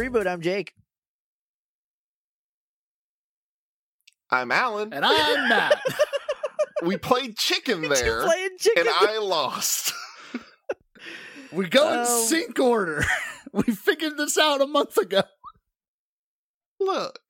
Reboot. I'm Jake. I'm Alan. And I'm Matt. We played chicken there, playing chicken? and I lost. we go in Um, sync order. We figured this out a month ago. Look.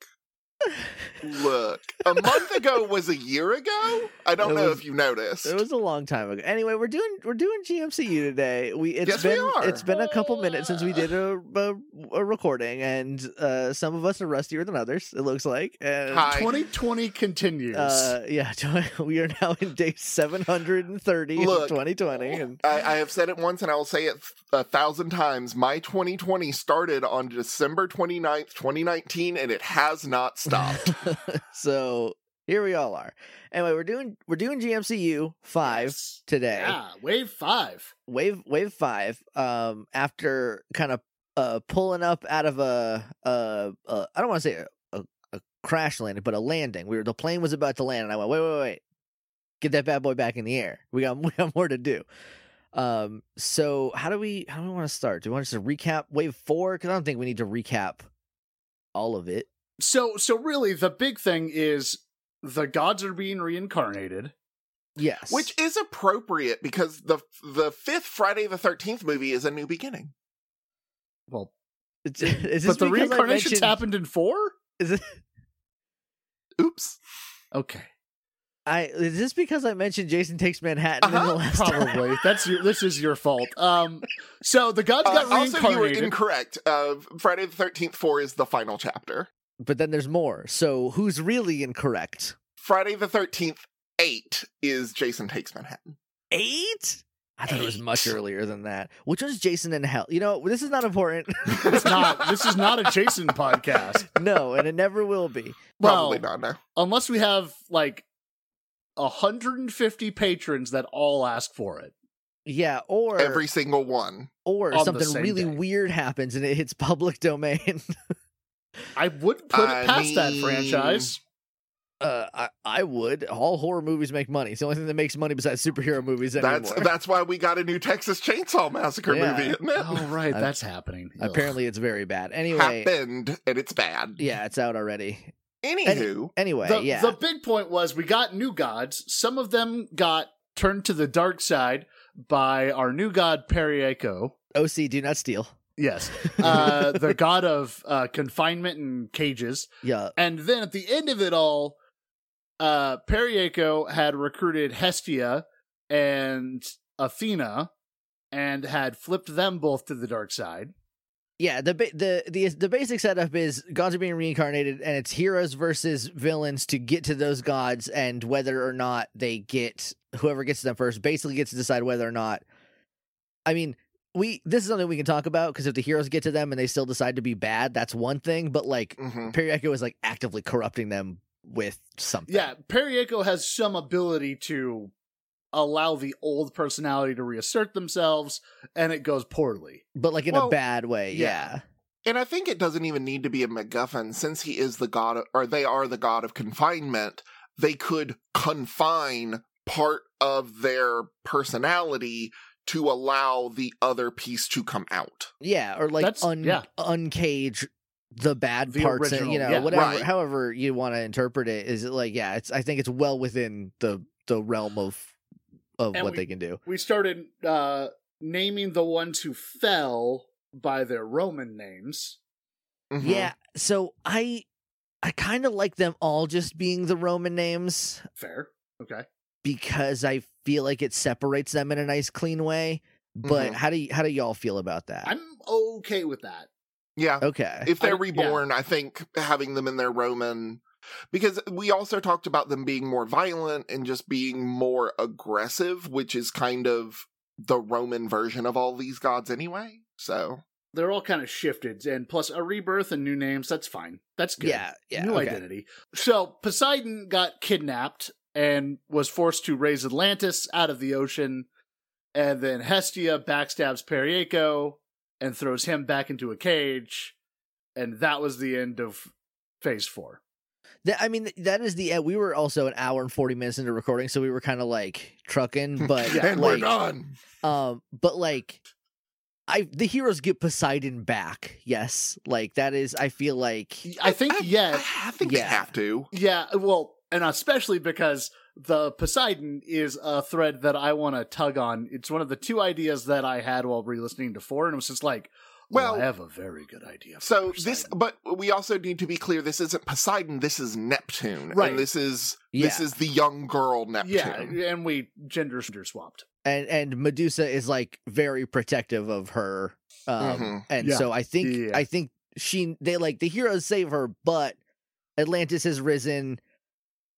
Look. A month ago was a year ago? I don't It know was- if you noticed. It was a long time ago. Anyway, we're doing we're doing GMCU today. We it's Yes, we been are. it's been a couple minutes since we did a a, a recording, and uh, some of us are rustier than others. It looks like. And, 2020 continues. Uh, yeah, we are now in day seven hundred and thirty of Look. 2020, and I, I have said it once and I will say it a thousand times. My 2020 started on December 29th, 2019, and it has not stopped. so here we all are. Anyway, we're doing we're doing GMCU five Yes. today. Yeah, wave five. wave wave five um after kind of uh pulling up out of a uh, uh i don't want to say a, a, a crash landing but a landing we were the plane was about to land and i went wait wait wait get that bad boy back in the air we got we got more to do um so how do we how do we want to start do we want to just recap wave four because i don't think we need to recap all of it So, so really, the big thing is the gods are being reincarnated. yes Which is appropriate because the the fifth Friday the 13th movie is a new beginning. Well, is, is this but the because I reincarnations mentioned- happened in four. is it Oops. Okay, I is this because I mentioned Jason Takes Manhattan in the Uh-huh, last probably that's your. This is your fault. Um, so the gods Uh, got also, you were reincarnated. incorrect. Uh, Friday the 13th 4 is the final chapter. But then there's more. So who's really incorrect? Friday the 13th 8 is Jason Takes Manhattan. Eight? I thought it was much earlier than that. Which was Jason in Hell? You know, this is not important. it's not. This is not a Jason podcast. no, and it never will be. Probably Well, not, no. unless we have like 150 patrons that all ask for it. Yeah, or Every single one. or on something really day. weird happens and it hits public domain. I wouldn't put I it past that franchise. uh, I, I would. All horror movies make money. It's the only thing that makes money besides superhero movies anymore. That's that's why we got a new Texas Chainsaw Massacre Yeah. movie, isn't it? Oh right, I- that's happening. Ugh. Apparently, it's very bad. Anyway, Happened and it's bad. yeah, it's out already. Anywho, Anyway, the, yeah. the big point was we got new gods. Some of them got turned to the dark side by our new god Periaco. OC, do not steal. Yes, uh, the god of uh, confinement and cages. Yeah, And then at the end of it all, uh, Periaco had recruited Hestia and Athena and had flipped them both to the dark side. yeah. The ba- the the the basic setup is gods are being reincarnated, and it's heroes versus villains to get to those gods, and whether or not they get whoever gets to them first basically gets to decide whether or not. I mean, we this is something we can talk about because if the heroes get to them and they still decide to be bad, that's one thing. But like, mhm. Periaco is like actively corrupting them with something. Yeah, Periaco has some ability to allow the old personality to reassert themselves, and it goes poorly. but like in Well, a bad way. yeah. yeah. and I think it doesn't even need to be a MacGuffin since he is the god, of, or they are the god of confinement. They could confine part of their personality to allow the other piece to come out. Yeah, or like That's- un yeah. uncage the bad The parts, and, you know, yeah. whatever, Right. however you want to interpret it. Is it like, yeah, it's. I think it's well within the the realm of of And what we- they can do. We started uh, naming the ones who fell by their Roman names. Mhm. Yeah, so I I kind of like them all just being the Roman names Fair. Okay. because I feel like it separates them in a nice, clean way. But Mhm. how do y- how do y'all feel about that? I'm okay with that. Yeah. okay. If they're I- yeah. reborn, I think having them in their Roman because we also talked about them being more violent and just being more aggressive, which is kind of the Roman version of all these gods anyway. So They're all kind of shifted, and plus a rebirth and new names. That's fine. That's good. yeah, yeah. new okay. identity. So Poseidon got kidnapped and was forced to raise Atlantis out of the ocean, and then Hestia backstabs Periaco and throws him back into a cage, and that was the end of phase four. That, I mean, that is the. End. We were also an hour and forty minutes into recording, so we were kind of like trucking, but Yeah, and we're done. um, but like, I the heroes get Poseidon back. Yes, like that is. I feel like I think I, yeah, I, I think they Yeah. have to. yeah. Well, and especially because the Poseidon is a thread that I want to tug on. It's one of the two ideas that I had while re-listening to four, and it was just like, well, Well, I have a very good idea. For So this, but we also need to be clear: this isn't Poseidon. This is Neptune, Right. And this is this is the young girl Neptune. yeah, and we gender gender swapped. and and Medusa is like very protective of her. Um, Mhm. and Yeah. so I think Yeah. I think she they like the heroes save her, but Atlantis has risen.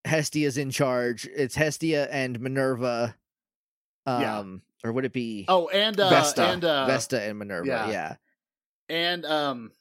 Hestia's in charge. It's Hestia and Minerva. Um, Yeah. or would it be Oh, and uh, Vesta. and uh, Vesta and Minerva? yeah. yeah. and um,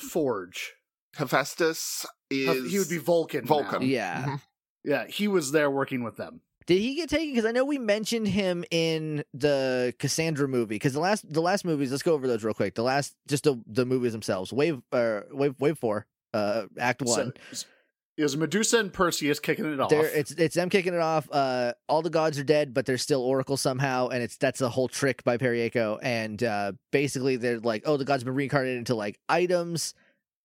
Forge. Hephaestus is He would be Vulcan. Vulcan. now. Yeah. Mhm. Yeah, he was there working with them. Did he get taken? Because I know we mentioned him in the Cassandra movie. Because the last the last movies, let's go over those real quick. The last, just the the movies themselves. Wave, uh, wave, wave four, uh, Act one. So, it was Medusa and Perseus kicking it off. They're, it's it's them kicking it off. Uh, all the gods are dead, but there's still Oracle somehow, and it's that's a whole trick by Periaco. And uh, basically, they're like, oh, the gods have been reincarnated into like items.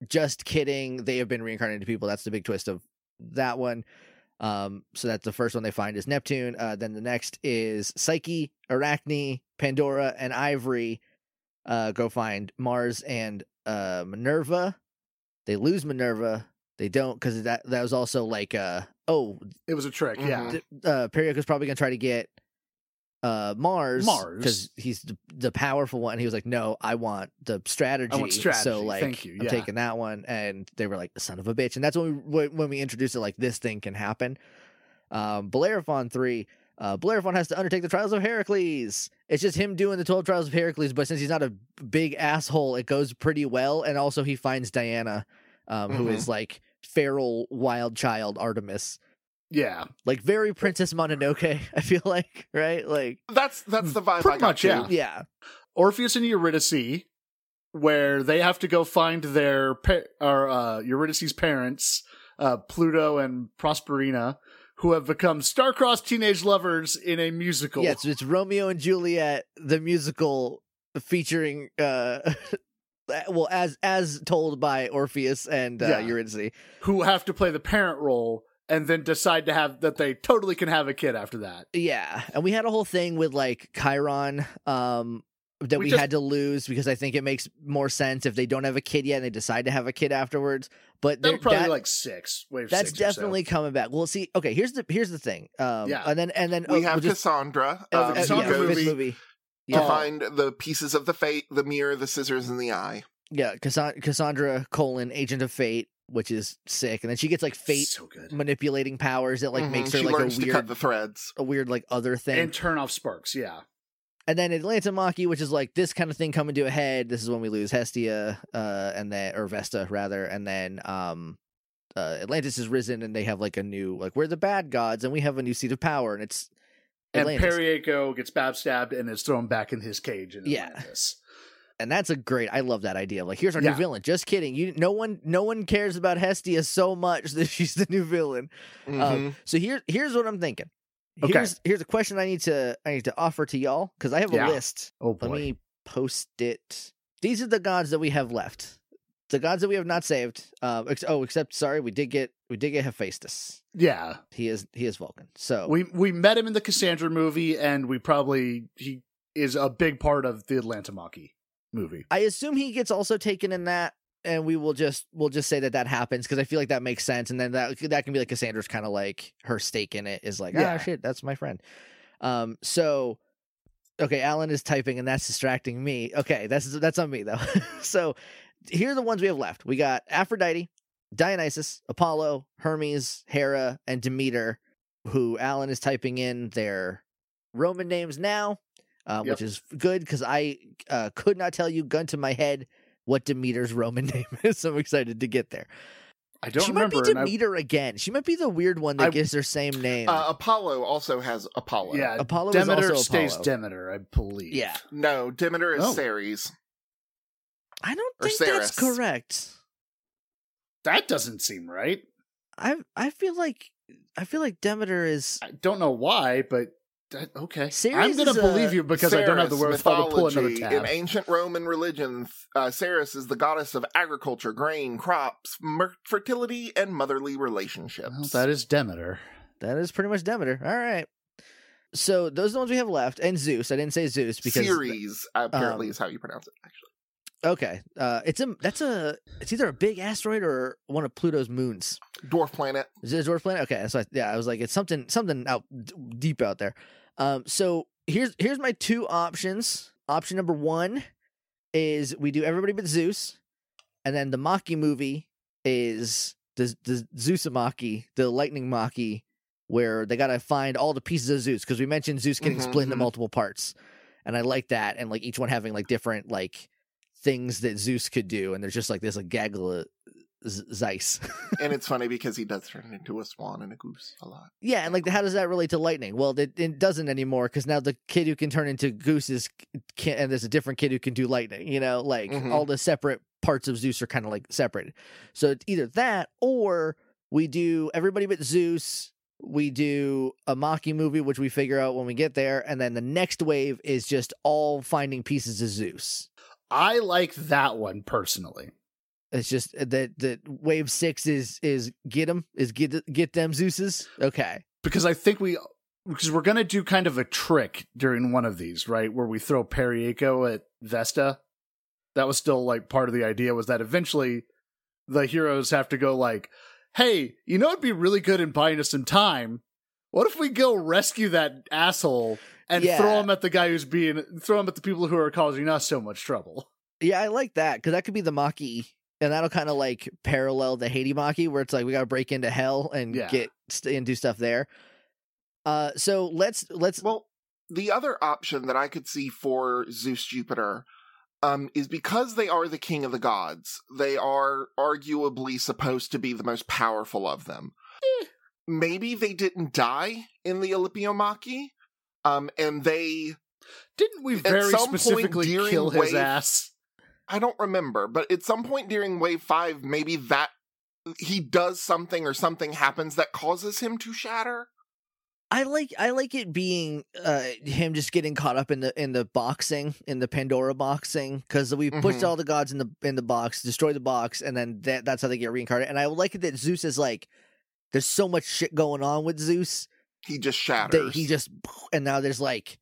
Just kidding, they have been reincarnated into people. That's the big twist of that one. Um, so that's the first one they find is Neptune. Uh, then the next is Psyche, Arachne, Pandora, and Ivory. Uh, go find Mars and uh Minerva. They lose Minerva. They don't because that that was also like uh oh it was a trick. Yeah, Mhm. th- uh Periaco's probably gonna try to get uh Mars Mars. because he's the, the powerful one. He was like, no, I want the strategy. I want strategy. So like, Thank you. I'm Yeah. taking that one, and they were like, son of a bitch, and that's when we when- when we introduced it. Like this thing can happen. Um, Bellerophon three. Uh, Bellerophon has to undertake the trials of Heracles. It's just him doing the 12 trials of Heracles, but since he's not a big asshole, it goes pretty well. And also, he finds Diana, um, who Mhm. is like feral wild child Artemis yeah, like very Princess Mononoke. I feel like right, like That's that's the vibe Pretty much, yeah. yeah, Orpheus and Eurydice, where they have to go find their pa- or uh, Eurydice's parents, uh, Pluto and Prosperina, who have become star-crossed teenage lovers in a musical. yeah. It's, it's Romeo and Juliet, the musical featuring, uh, well, as as told by Orpheus and uh, Yeah. Eurydice. who have to play the parent role and then decide to have that they totally can have a kid after that. Yeah, and we had a whole thing with like Chiron, um, that We we, just- had to lose because I think it makes more sense if they don't have a kid yet and they decide to have a kid afterwards. But they're probably that- like six. Wave that's six or so. definitely coming back. Well, see, okay, here's the here's the thing. Um, Yeah. and then and then We oh, have we'll just, Cassandra, uh, um, uh, who yeah, Cassandra goes fifth movie. Movie. to find the pieces of the fate, the mirror, the scissors, and the eye. Yeah, Cassan- Cassandra colon agent of fate, which is sick, and then she gets like fate so good. manipulating powers that like Mhm. makes her she like a learns to cut weird, the threads. a weird like other thing. And turn off sparks, yeah. And then Atlanta Maki, which is like this kind of thing coming to a head. This is when we lose Hestia, uh, and then or Vesta rather, and then um, uh, Atlantis is risen, and they have like a new like we're the bad gods, and we have a new seat of power, and it's And Atlantis. Periaco gets backstabbed and is thrown back in his cage in Yeah. Atlantis. and that's a great. I love that idea. Like here's our Yeah. new villain. Just kidding. You no one no one cares about Hestia so much that she's the new villain. Mhm. Um, so here's here's what I'm thinking. Okay. Here's here's a question I need to I need to offer to y'all because I have a Yeah. list. Oh boy. Let me post it. These are the gods that we have left. The gods that we have not saved. Um, ex- oh, except sorry, we did get we did get Hephaestus. yeah. He is he is Vulcan. So We we met him in the Cassandra movie and we probably he is a big part of the Atlanta Maki movie. I assume he gets also taken in that, and we will just we'll just say that that happens because I feel like that makes sense, and then that that can be like Cassandra's kind of like her stake in it is like Yeah. ah shit that's my friend. Um, so okay, Alan is typing and that's distracting me. Okay, that's that's on me though. so here are the ones we have left. We got Aphrodite, Dionysus, Apollo, Hermes, Hera, and Demeter, who Alan is typing in their Roman names now, uh, Yep. which is good because I uh, could not tell you, gun to my head, what Demeter's Roman name is. So I'm excited to get there. I don't she remember. might be and I- Demeter again. She might be the weird one that I- gives her same name. Uh, Apollo also has Apollo. yeah, Apollo is Demeter also stays Apollo. Demeter, I believe. yeah, No, Demeter is Oh. Ceres. I don't Or think that's correct. That doesn't seem right. I I feel like I feel like Demeter is I don't know why, but that, okay. Ceres I'm gonna believe you because I don't have the Ceres wherewithal to pull another mythology. tab. In ancient Roman religion, uh, Ceres is the goddess of agriculture, grain, crops, mer- fertility, and motherly relationships. Well, that is Demeter. that is pretty much Demeter. All right. So those are the ones we have left, and Zeus. I didn't say Zeus because Ceres apparently um, is how you pronounce it. Actually, okay, uh, it's a that's a it's either a big asteroid or one of Pluto's moons. dwarf planet. Is it a dwarf planet? Okay, so I, yeah, I was like, it's something something out d- deep out there. Um, so here's here's my two options. Option number one is we do everybody but Zeus, and then the Maki movie is the the Zeusomaki, the lightning Maki, where they gotta find all the pieces of Zeus because we mentioned Zeus getting Mhm, split into mhm. multiple parts, and I like that, and like each one having like different like things that Zeus could do, and there's just like this like gaggle of Zeiss. and it's funny because he does turn into a swan and a goose a lot. Yeah, and like, how does that relate to lightning? Well, it, it doesn't anymore because now the kid who can turn into gooses can, and there's a different kid who can do lightning. You know, like Mhm. all the separate parts of Zeus are kind of like separated. So it's either that or we do everybody but Zeus. We do a Maki movie, which we figure out when we get there, and then the next wave is just all finding pieces of Zeus. I like that one personally. It's just uh, that that wave six is is get them is get get them Zeuses. Okay, because I think we because we're gonna do kind of a trick during one of these, right? Where we throw Periaco at Vesta. That was still like part of the idea was that eventually the heroes have to go like, "Hey, you know it'd be really good in buying us some time. What if we go rescue that asshole and Yeah. throw them at the guy who's being throw them at the people who are causing us so much trouble?" Yeah, I like that because that could be the Maki, and that'll kind of like parallel the Haiti Maki, where it's like we got to break into hell and Yeah. get st- and do stuff there. Uh, so let's let's Well, the other option that I could see for Zeus Jupiter um, is because they are the king of the gods, they are arguably supposed to be the most powerful of them. Eh. Maybe they didn't die in the Olympiomachy, um, and they Didn't we At very some point specifically during kill his wave- ass? I don't remember, but at some point during wave five, maybe that he does something or something happens that causes him to shatter. I like I like it being uh him just getting caught up in the in the boxing in the Pandora boxing because we pushed Mhm. all the gods in the in the box, destroy the box, and then that that's how they get reincarnated. And I like it that Zeus is like, there's so much shit going on with Zeus He just shatters. that he just and now there's like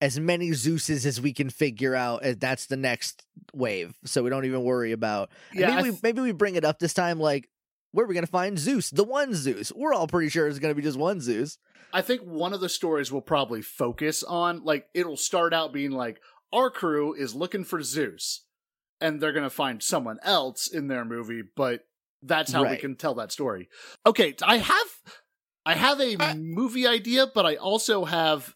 as many Zeuses as we can figure out. That's the next wave, so we don't even worry about. Yeah, I maybe we maybe we bring it up this time. Like, where are we gonna find Zeus? The one Zeus. We're all pretty sure it's gonna be just one Zeus. I think one of the stories will probably focus on like it'll start out being like our crew is looking for Zeus and they're going to find someone else in their movie but that's how we can tell that story. Okay, I have I have a I- movie idea but I also have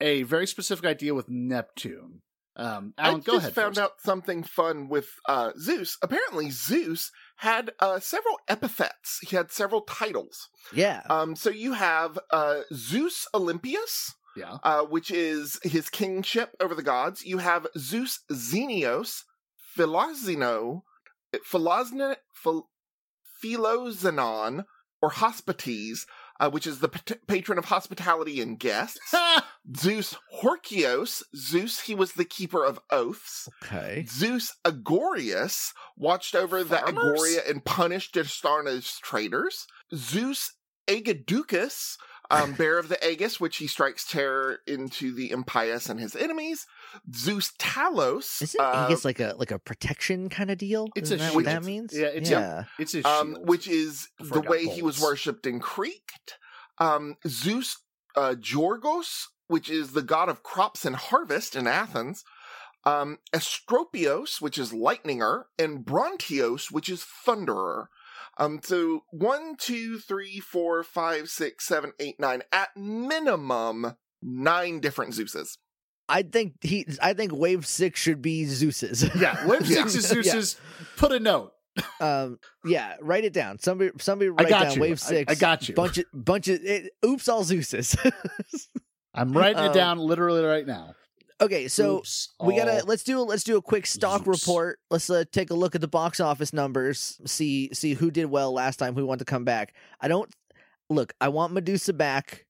a very specific idea with Neptune. Um Alan, I go just ahead. found first. out something fun with uh, Zeus. Apparently, Zeus had uh, several epithets. He had several titles. Yeah. Um, so you have uh, Zeus Olympius, Yeah. uh, which is his kingship over the gods. You have Zeus Xenios, Philozino, Philozne, Phil, Philozenon, or Hospites, uh, which is the pat- patron of hospitality and guests. Zeus Horkios, Zeus, he was the keeper of oaths. Okay. Zeus Agorius watched over the Farmers? Agoria and punished Dastarna's traitors. Zeus Agaducus, um, bearer of the Aegis, which he strikes terror into the impious and his enemies. Zeus Talos, Isn't uh, Aegis like a like a protection kind of deal? It's Isn't a that what that shield. means? Yeah, it's- yeah. it's a um, which is the got way he was worshipped in Crete. Um, Zeus uh, Georgos, which is the god of crops and harvest in Athens. Um, Estropios, which is lightninger, and Brontios, which is thunderer. Um, so one, two, three, four, five, six, seven, eight, nine. At minimum, nine different Zeuses. I think he. I think Wave Six should be Zeus's. yeah, Wave Yeah. 6 is Zeus's. Put a note. um. Yeah. Write it down. Somebody. Somebody I write got down you. Wave I- Six. I got you. Bunch of bunch of. It, oops, all Zeus's. I'm writing it Um, down literally right now. Okay, so Oops. we gotta Oh. let's do let's do a quick stock Zoops. report. Let's uh, take a look at the box office numbers. See see who did well last time. Who want to come back? I don't look. I want Medusa back.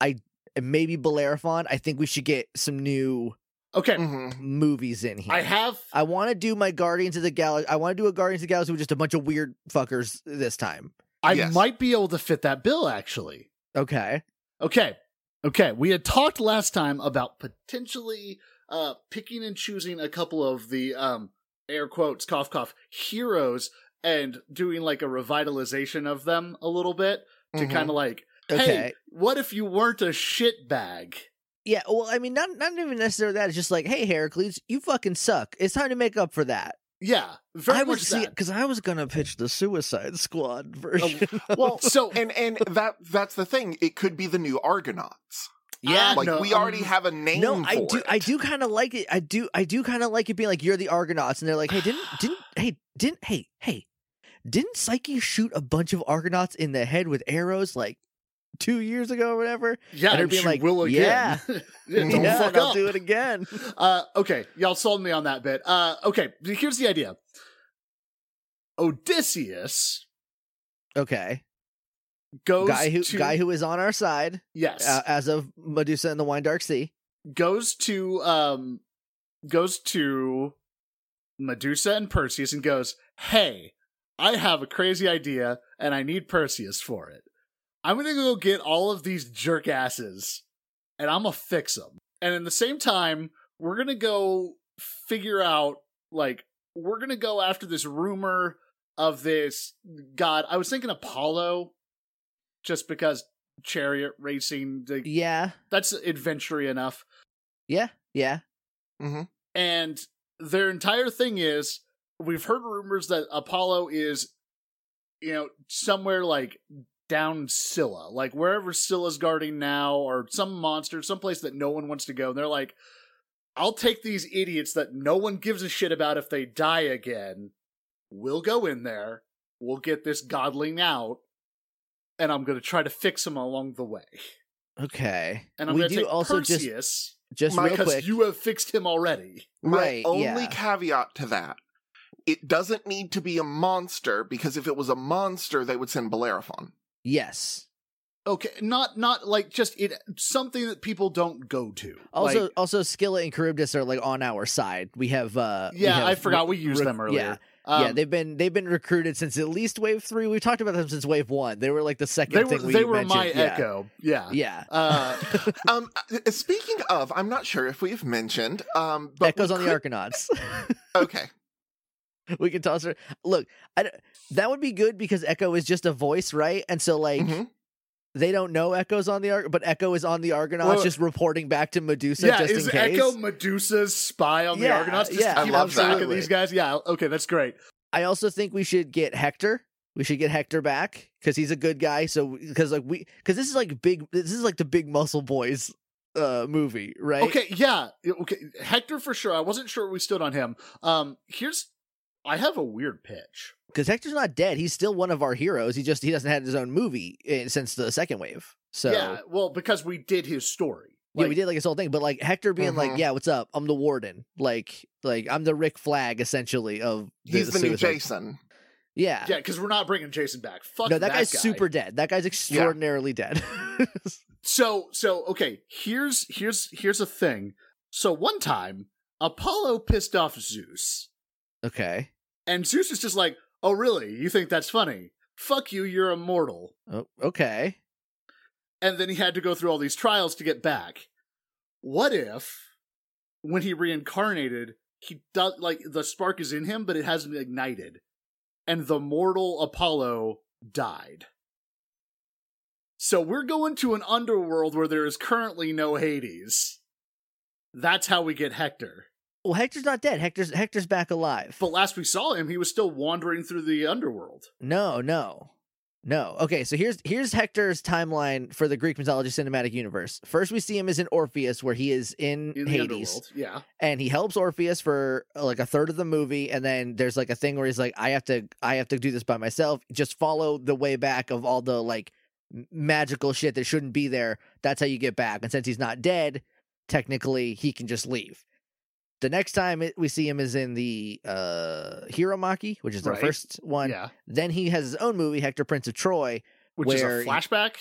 I maybe Bellerophon. I think we should get some new okay. Mhm. movies in here. I have I want to do my Guardians of the Galaxy. I want to do a Guardians of the Galaxy with just a bunch of weird fuckers this time. I Yes. might be able to fit that bill actually. Okay. Okay. Okay. We had talked last time about potentially uh picking and choosing a couple of the um air quotes cough cough heroes and doing like a revitalization of them a little bit to Mhm. kind of like hey, Okay. what if you weren't a shit bag? Yeah. Well, I mean, not not even necessarily that. It's just like, hey, Heracles, you fucking suck. It's time to make up for that. Yeah, very I much would see that. because I was gonna pitch the Suicide Squad version. Well, So and and that that's the thing. It could be the new Argonauts. yeah. Like no, we already um, have a name. No, I do. it. I do kind of like it. I do. I do kind of like it being like you're the Argonauts, and they're like, hey, didn't didn't hey didn't hey hey didn't Psyche shoot a bunch of Argonauts in the head with arrows like two years ago or whatever? yeah, and and she like, will again. yeah. Yeah, don't yeah, fuck I'll up. do it again. Uh, okay, y'all sold me on that bit. Uh, okay, here's the idea. Odysseus Okay, goes guy who to guy who is on our side yes uh, as of Medusa and the Wine Dark Sea. goes to um goes to Medusa and Perseus and goes, "Hey, I have a crazy idea and I need Perseus for it. I'm going to go get all of these jerk asses and I'm going to fix them. And in the same time, we're going to go figure out like we're going to go after this rumor of this god. I was thinking Apollo just because chariot racing the, Yeah, that's adventure enough yeah, yeah. Mm-hmm. and their entire thing is we've heard rumors that Apollo is you know somewhere like down Scylla like wherever Scylla's guarding now or some monster someplace that no one wants to go and they're like I'll take these idiots that no one gives a shit about if they die again we'll go in there we'll get this godling out and I'm going to try to fix him along the way Okay, and I'm we going to do take also just Perseus just My- real because quick. you have fixed him already My right, only yeah. caveat to that, it doesn't need to be a monster because if it was a monster, they would send Bellerophon. Yes. Okay, not not like just it something that people don't go to. Also, Like, also, Scylla and Charybdis are like on our side. We have, uh, yeah, have I forgot re- we used rec- them earlier. Yeah, Um, yeah, they've been they've been recruited since at least wave three. We've talked about them since wave one. They were like the second they were thing we they were mentioned. my yeah. echo. Yeah. Yeah, Uh, Um, uh, speaking of, I'm not sure if we've mentioned, um, but Echoes we on the could- Argonauts. Okay, we can toss her. Look, I d that would be good because Echo is just a voice, right? And so like Mhm. they don't know Echo's on the Ar- but Echo is on the Argonauts, Well, just reporting back to Medusa yeah, just is in case. Echo Medusa's spy on the Argonauts just yeah, to I keep love on track of these guys? Yeah, okay, that's great. I also think we should get Hector. We should get Hector back because he's a good guy. So because like we because this is like big. This is like the big muscle boys uh movie, right? Okay, yeah, okay, Hector for sure. I wasn't sure we stood on him. Um, here's I have a weird pitch. Because Hector's not dead. He's still one of our heroes. He just he doesn't have his own movie eh, since the second wave. So yeah, well, because we did his story. Yeah, we did like his whole thing, but like Hector being like, Mhm. "Yeah, what's up? I'm the warden." Like, like I'm the Rick Flag essentially of he's the new Jason. Yeah, Yeah, because we're not bringing Jason back. Fuck no, that, guy's guy. super dead. That guy's extraordinarily dead. So so okay, here's here's here's a thing. So one time, Apollo pissed off Zeus, okay. And Zeus is just like, "Oh, really? You think that's funny? Fuck you, you're immortal." Oh, okay. And then he had to go through all these trials to get back. What if, when he reincarnated, he does like the spark is in him, but it hasn't ignited, and the mortal Apollo died. So we're going to an underworld where there is currently no Hades. That's how we get Hector. Well, Hector's not dead. Hector's Hector's back alive. But last we saw him, he was still wandering through the underworld. No, no. No. Okay, so here's here's Hector's timeline for the Greek mythology cinematic universe. First we see him as in Orpheus where he is in, In the Hades underworld. Yeah. and he helps Orpheus for like a third of the movie and then there's like a thing where he's like I have to I have to do this by myself. Just follow the way back of all the like magical shit that shouldn't be there. That's how you get back. And since he's not dead, technically he can just leave. The next time it, we see him is in the uh Hiromaki, which is the Right. first one. yeah, Then he has his own movie, Hector Prince of Troy. which Where is a flashback.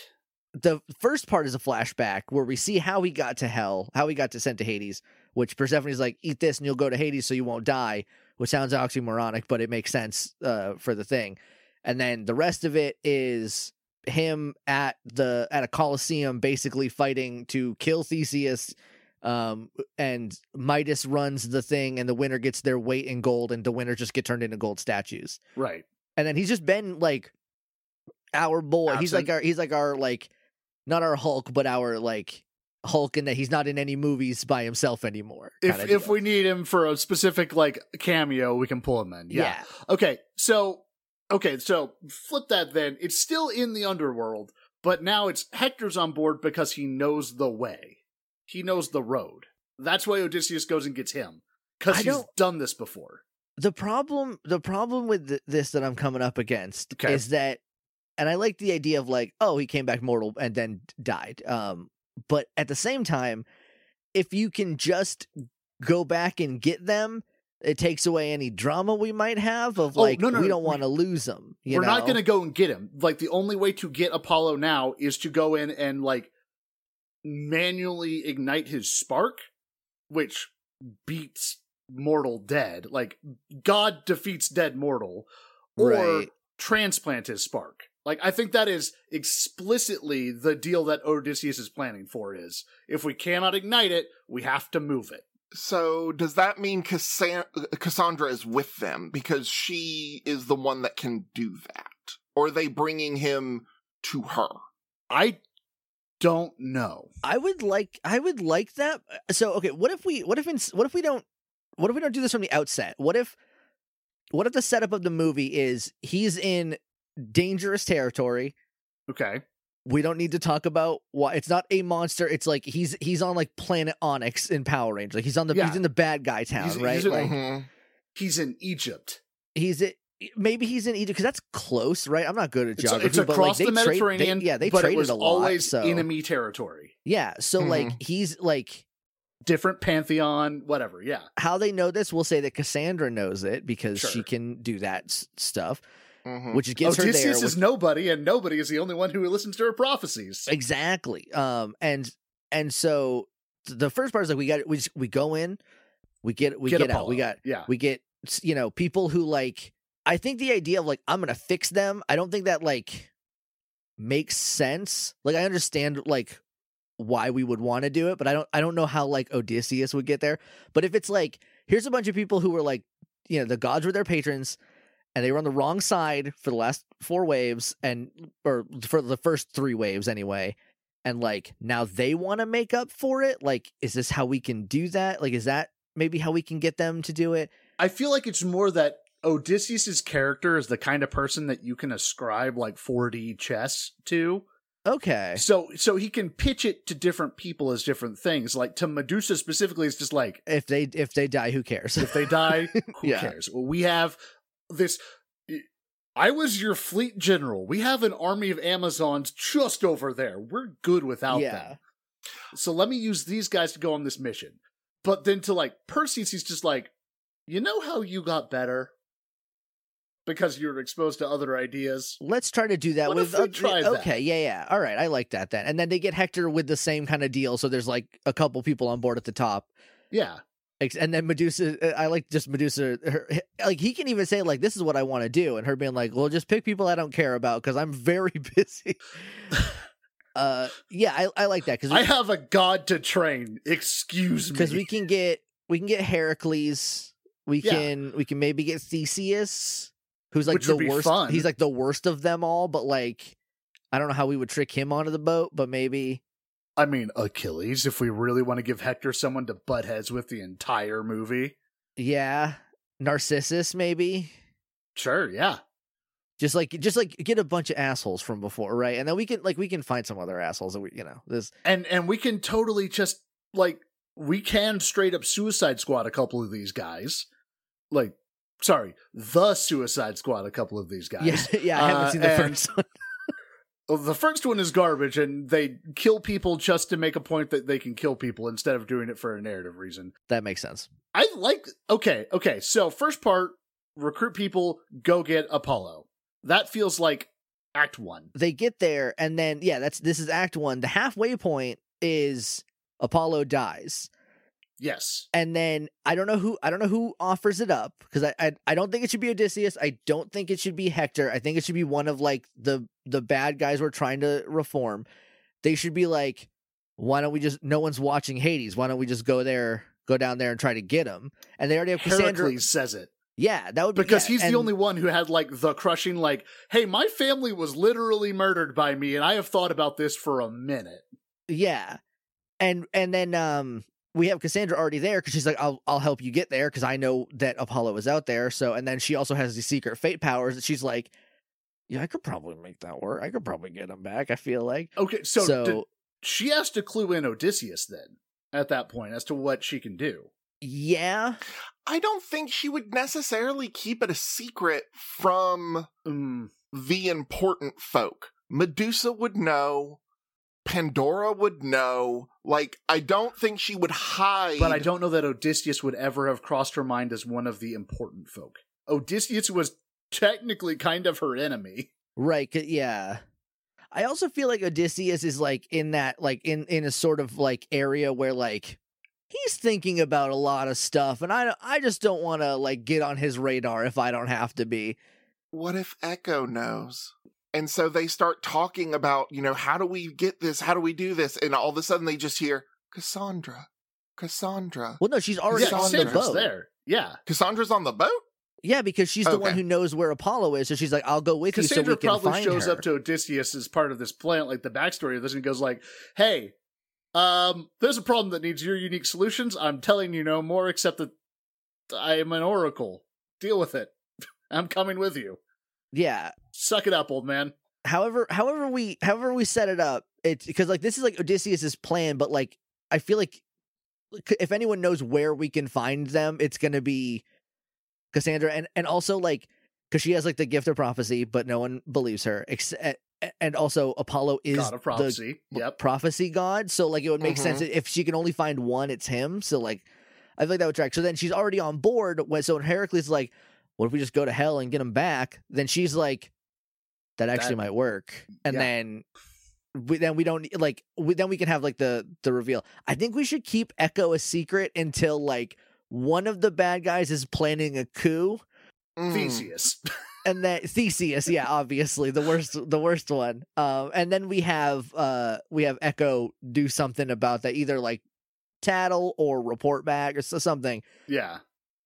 The first part is a flashback where we see how he got to hell, how he got to sent to Hades, which Persephone's like, eat this and you'll go to Hades so you won't die, which sounds oxymoronic, but it makes sense uh, for the thing. And then the rest of it is him at the at a coliseum basically fighting to kill Theseus um and Midas runs the thing and the winner gets their weight in gold and the winners just get turned into gold statues Right. and then he's just been like our boy. He's like our he's like our like not our Hulk, but our like Hulk in that he's not in any movies by himself anymore. If if deal. we need him for a specific like cameo, we can pull him in. yeah. yeah. Okay, so okay, so flip that then. It's still in the underworld, but now it's Hector's on board because he knows the way. He knows the road. That's why Odysseus goes and gets him because he's done this before. the problem the problem with th- this that I'm coming up against Okay. is that and I like the idea of like oh he came back mortal and then died um but at the same time if you can just go back and get them it takes away any drama we might have of Oh, like no, no, we don't want to lose them you We're not going to go and get him. Like the only way to get Apollo now is to go in and like manually ignite his spark, which beats mortal dead. Like God defeats dead mortal, or Right. transplant his spark. Like I think that is explicitly the deal that Odysseus is planning for. Is if we cannot ignite it, we have to move it. So does that mean Cassan- Cassandra is with them because she is the one that can do that? Or are they bringing him to her? I don't know. I would like I would like that. uh, So okay, what if we what if in, what if we don't what if we don't do this from the outset? What if what if the setup of the movie is he's in dangerous territory? Okay. We don't need to talk about why it's not a monster. It's like he's he's on like planet Onyx in Power Rangers. Like he's on the Yeah. he's in the bad guy town, He's- right? he's in- like Mhm. He's in Egypt. he's it. Maybe he's in Egypt because that's close, right? I'm not good at It's, geography, it's but like across they the trade- they- Mediterranean. yeah, they but traded it was a lot. always so enemy territory. yeah, so like he's like Different pantheon, whatever. Yeah, how they know this, we'll say that Cassandra knows it because she can do that s- stuff, Mhm. which gets her there. Odysseus which- is nobody, and nobody is the only one who listens to her prophecies. exactly. Um, and and so the first part is like we got we we go in, we get we get, out, we got yeah. we get you know people who like. I think the idea of like I'm gonna fix them. I don't think that like makes sense. Like I understand like why we would want to do it, but I don't I don't know how like Odysseus would get there. But if it's like here's a bunch of people who were like you know the gods were their patrons and they were on the wrong side for the last four waves and or for the first three waves anyway and like now they want to make up for it like is this how we can do that like is that maybe how we can get them to do it I feel like it's more that Odysseus's character is the kind of person that you can ascribe like 4D chess to. okay So so he can pitch it to different people as different things. Like to Medusa specifically, it's just like if they if they die who cares if they die, who Yeah. cares? Well, we have this. I was your fleet general. We have an army of Amazons just over there. We're good without Yeah. them. So let me use these guys to go on this mission. But then to like Perseus, he's just like, you know how you got better because you were exposed to other ideas. let's try to do that What with if we tried that? okay yeah yeah all right i like that then and then they get hector with the same kind of deal so there's like a couple people on board at the top Yeah, and then Medusa, uh, I like just Medusa. Her, like he can even say like, "This is what I want to do," and her being like, "Well, just pick people I don't care about because I'm very busy." uh, yeah, I, I like that because I have a god to train. Excuse me. because we can get we can get Heracles. We Yeah. can we can maybe get Theseus, who's like Which the worst. fun. He's like the worst of them all, but like. I don't know how we would trick him onto the boat, but maybe I mean, Achilles, if we really want to give Hector someone to butt heads with the entire movie. yeah, Narcissus maybe. Sure, yeah. Just like just like get a bunch of assholes from before, right? And then we can like we can find some other assholes that we you know this And and we can totally just like we can straight up suicide squad a couple of these guys. Like sorry, the suicide squad a couple of these guys. yeah yeah I haven't Uh, seen the first one Well, the first one is garbage, and they kill people just to make a point that they can kill people instead of doing it for a narrative reason. That makes sense. I like. Okay, okay. So first part, recruit people, go get Apollo. That feels like Act One. They get there, and then yeah, that's this is Act One. The halfway point is Apollo dies. Yes. and then I don't know who I don't know who offers it up because I, I I don't think it should be Odysseus. I don't think it should be Hector. I think it should be one of like the the bad guys we're trying to reform. They should be like, why don't we just? No one's watching Hades. Why don't we just go there, go down there and try to get him? And they already have Cassandra. Heracles says it Yeah, that would be because yeah, he's and- the only one who had like the crushing, like, "Hey, my family was literally murdered by me, and I have thought about this for a minute." Yeah, and and then um we have Cassandra already there because she's like, I'll I'll help you get there because I know that Apollo is out there. So and then she also has these secret fate powers that she's like, yeah, I could probably make that work. I could probably get him back. I feel like Okay, so, so. did- she has to clue in Odysseus then at that point as to what she can do. yeah, I don't think she would necessarily keep it a secret from Mm, the important folk. Medusa would know. Pandora would know. Like, I don't think she would hide. but I don't know that Odysseus would ever have crossed her mind as one of the important folk. Odysseus was technically kind of her enemy. Right. Yeah. I also feel like Odysseus is like in that like in in a sort of like area where like he's thinking about a lot of stuff, and I I just don't want to like get on his radar if I don't have to be. What if Echo knows? And so they start talking about, you know, how do we get this? How do we do this? And all of a sudden they just hear Cassandra, Cassandra. Well, no, she's already Yeah, on the boat. Cassandra's there. Yeah. Cassandra's on the boat? Yeah, because she's the one who knows where Apollo is, so she's like, "I'll go with Cassandra you so we can probably find shows her." up to Odysseus as part of this plan, like the backstory of this, and goes like, "Hey, um, there's a problem that needs your unique solutions. I'm telling you no more, except that I am an oracle. Deal with it. I'm coming with you. Yeah. Suck it up, old man." However, however we however we set it up, it's because like this is like Odysseus's plan, but like I feel like if anyone knows where we can find them, it's gonna be Cassandra, and and also like because she has like the gift of prophecy, but no one believes her. Ex- a- a- and also Apollo is God of the prophecy. b- Yep. prophecy god. So like it would make Mhm. sense if she can only find one, it's him. So like I feel like that would track. So then she's already on board when so Heracles is like, what if we just go to hell and get him back? Then she's like, that actually That- might work. And yeah. then we then we don't like we, then we can have like the the reveal. I think we should keep Echo a secret until like one of the bad guys is planning a coup Mm. Theseus. and then Theseus, yeah, obviously the worst, the worst one. Um, and then we have uh, we have Echo do something about that, either like tattle or report back or something. yeah.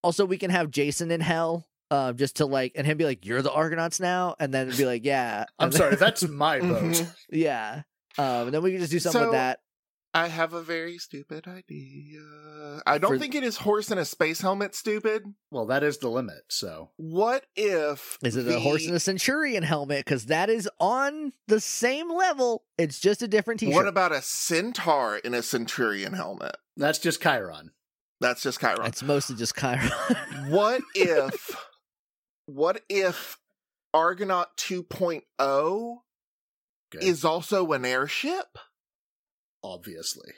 Also, we can have Jason in hell, uh, just to like, and him be like, "You're the Argonauts now," and then be like, "Yeah." I'm then- sorry, that's my vote. Mhm. yeah. Um, and then we can just do something So- with that. I have a very stupid idea. I don't For- think it is horse in a space helmet stupid. Well, that is the limit. So What if Is it the- a horse in a centurion helmet? Because that is on the same level. It's just a different T-shirt. What about a centaur in a centurion helmet? that's just Chiron. That's just Chiron. It's mostly just Chiron. what if what if Argonaut 2.0 Good. is also an airship? obviously.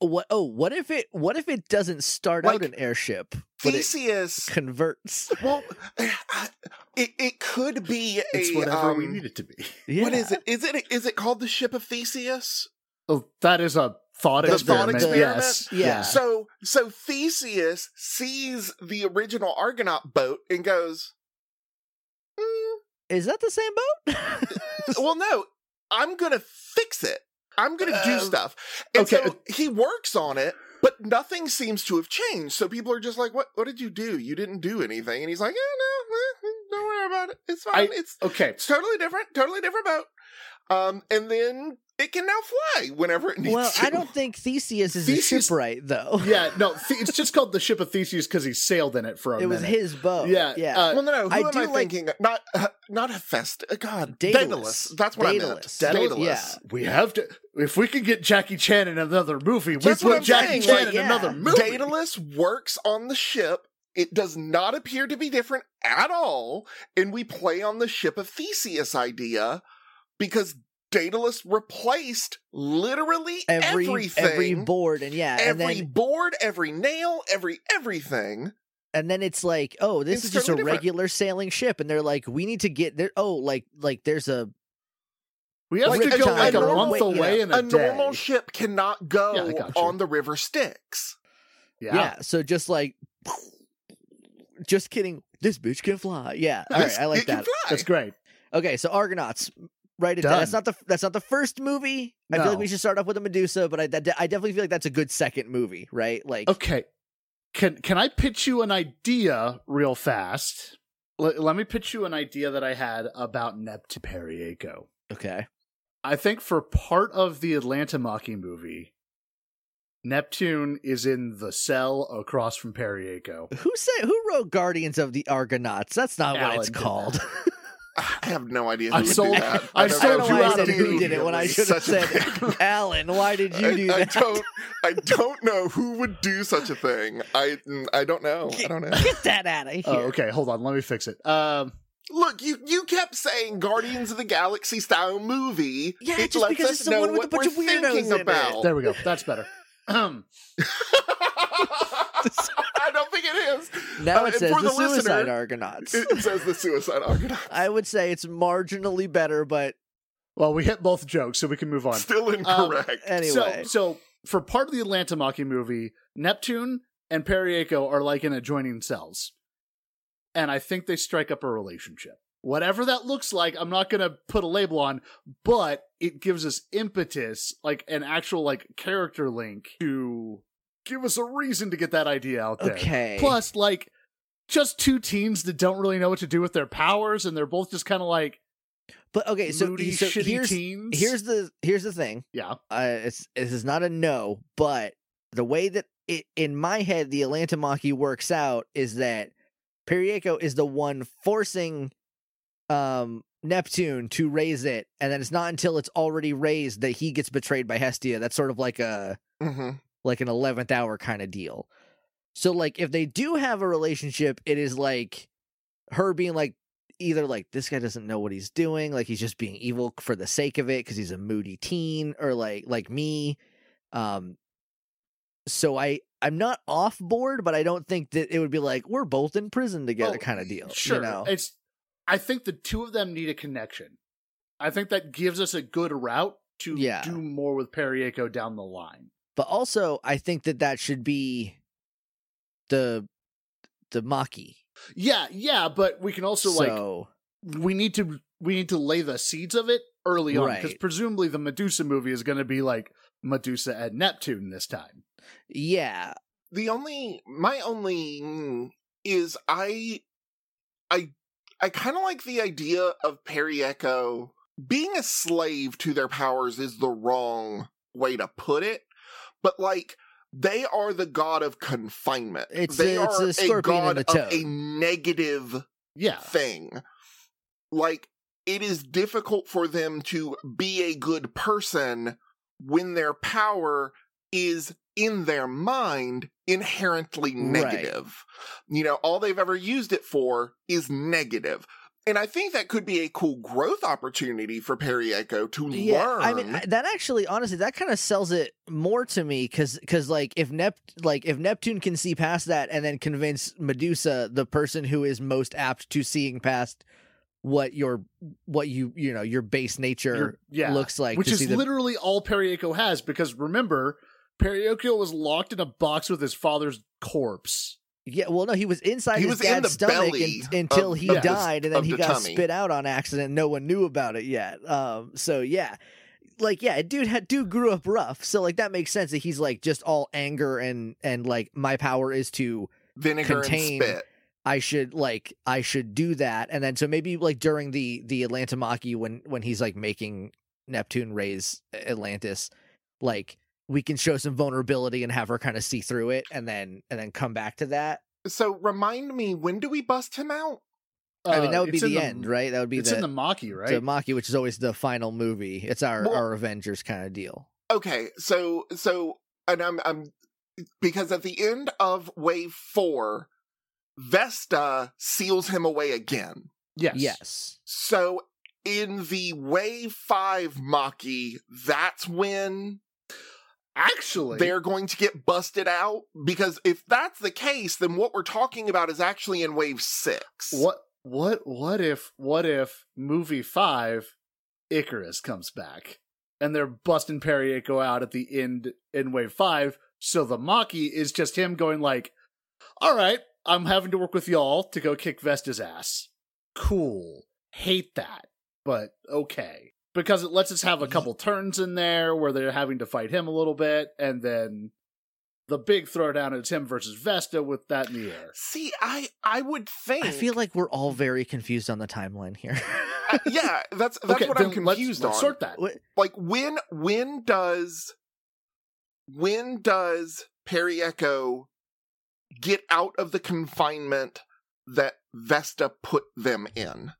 what? Oh, what if it? What if it doesn't start out an airship, but it Theseus converts? well it, it could be a It's whatever we um, need it to be. Yeah. What is it? Is it is it called the ship of Theseus? Oh, that is a thought The experiment. thought experiment? Yes. Yeah. So so Theseus sees the original Argonaut boat and goes, "Hmm, Is that the same boat? "Well, no, I'm gonna fix it. I'm gonna do Uh, stuff." And okay. so he works on it, but nothing seems to have changed. So people are just like, "What? What did you do? You didn't do anything." And he's like, "Yeah, no, eh, don't worry about it. It's fine. I- it's Okay. it's totally different. Totally different boat." Um, and then it can now fly whenever it needs well, to. I don't think Theseus is Theseus- a shipwright, though. Yeah, no, it's just called the Ship of Theseus because he sailed in it for a it was his boat. Yeah, yeah. uh, Well, no, no. Who I am do I like- thinking? Not, uh, not Hephaestus. Uh, God, Daedalus. Daedalus. That's what I meant. Daedalus. Daedalus, yeah. We have to. If we can get Jackie Chan in another movie, we That's what put Jackie saying, Chan like, in yeah. another movie. Daedalus works on the ship. It does not appear to be different at all, and we play on the ship of Theseus idea because Daedalus replaced literally every everything. every board and yeah, and every then board, every nail, every everything. and then it's like, oh, this It's is just a different. regular sailing ship, and they're like, we need to get there. Oh, like like there's a We have Like to go a like a normal- month yeah, away in a, A day. normal ship cannot go Yeah, I got you. on the river Styx. yeah. yeah. So just like, just kidding. This bitch can fly. Yeah, all right, This- I like that. That's great. Okay, so Argonauts. Down. Done. That's not the that's not the first movie. I feel like we should start off with a Medusa, but I that, I definitely feel like that's a good second movie, right? Like, Okay. Can can I pitch you an idea real fast? Let, let me pitch you an idea that I had about Neptune Periaco. okay, I think for part of the Atlanta Maki movie, Neptune is in the cell across from Periaco. who said who wrote Guardians of the Argonauts? That's not what it's called. that. I have no idea who I would sold- do that. I don't sold know I you out said who did it when I should have said thing. Alan. Why did you I, do I that? don't. I don't know who would do such a thing. I. I don't know. I don't know. Get that out of here. Oh, okay. Hold on. Let me fix it. Um, Look, you you kept saying Guardians of the Galaxy style movie. Yeah, it just lets because us it's the one with a bunch we're of weirdos thinking in it. about. there we go. That's better. Um, I don't think it is. now Uh, it says for the, the listener, Suicide Argonauts. It, it says the Suicide Argonauts. I would say it's marginally better, but well, we hit both jokes, so we can move on. Still incorrect. anyway. So, so for part of the Atlanta Maki movie, Neptune and Periaco are like in adjoining cells, and I think they strike up a relationship. Whatever that looks like, I'm not gonna put a label on, but it gives us impetus, like an actual like character link to give us a reason to get that idea out there. okay. Plus, like, just two teens that don't really know what to do with their powers, and they're both just kind of like but okay, so, moody, so here's teens. here's the here's the thing. yeah, uh, it's this is not a no, but the way that it in my head the Atlanta Maki works out is that Periaco is the one forcing um Neptune to raise it, and then it's not until it's already raised that he gets betrayed by Hestia. That's sort of like a hmm like an eleventh hour kind of deal. So like if they do have a relationship, it is like her being like either like this guy doesn't know what he's doing, like he's just being evil for the sake of it because he's a moody teen, or like like me. Um so I I'm not off board, but I don't think that it would be like we're both in prison together Well, kind of deal. Sure. You know? It's I think the two of them need a connection. I think that gives us a good route to Yeah. do more with Periaco down the line. But also I think that that should be the the Maki. Yeah, yeah, but we can also like so we need to we need to lay the seeds of it early on because Right. presumably the Medusa movie is going to be like Medusa and Neptune this time. yeah, The only, my only mm, is I, I, I kind of like the idea of Perry Periaco being a slave to their powers is the wrong way to put it, but like they are the god of confinement. It's they a- it's are a scorpion god a of a negative Yeah. thing. Like, it is difficult for them to be a good person when their power is in their mind inherently Right. negative. You know, all they've ever used it for is negative. And I think that could be a cool growth opportunity for Periaco to yeah. learn. I mean, that actually, honestly, that kind of sells it more to me because, because, like, if Nep, like, if Neptune can see past that and then convince Medusa, the person who is most apt to seeing past what your, what you, you know, your base nature You're- yeah. looks like, Which to is the, literally all Periaco has because remember, Periaco was locked in a box with his father's corpse. Yeah, well, no, he was inside He his was in dad's the stomach belly un- until of- he of the- died, and then he the got tummy. spit out on accident. No one knew about it yet. Um, so yeah, like yeah, dude had dude grew up rough, so like that makes sense that he's like just all anger and and like my power is to Vinegar contain- and spit. I should like I should do that, and then so maybe like during the the Atlanta Maki when when he's like making Neptune raise Atlantis, like we can show some vulnerability and have her kind of see through it, and then and then come back to that. So remind me, when do we bust him out? I mean, Uh, that would be it's in the, end, right? That would be It's the, in the Maki, right? the Maki, which is always the final movie. It's our Well- our Avengers kind of deal. Okay, so so and I'm I'm because at the end of wave four, Vesta seals him away again. yes. Yes. So in the Wave 5 Maki, that's when Actually, they're going to get busted out? Because if that's the case, then what we're talking about is actually in Wave 6. what what what if what if movie five Icarus comes back and they're busting Periaco out at the end in wave five, so the Maki is just him going like, All right, I'm having to work with y'all to go kick Vesta's ass. Cool. Hate that. But okay. Because it lets us have a couple turns in there where they're having to fight him a little bit, and then the big throwdown is him versus Vesta with that in the air. See, I I would think I feel like we're all very confused on the timeline here. Uh, yeah, that's that's okay, what I'm let's- confused let's on. Sort that. What- like when when does when does Periaco get out of the confinement that Vesta put them in?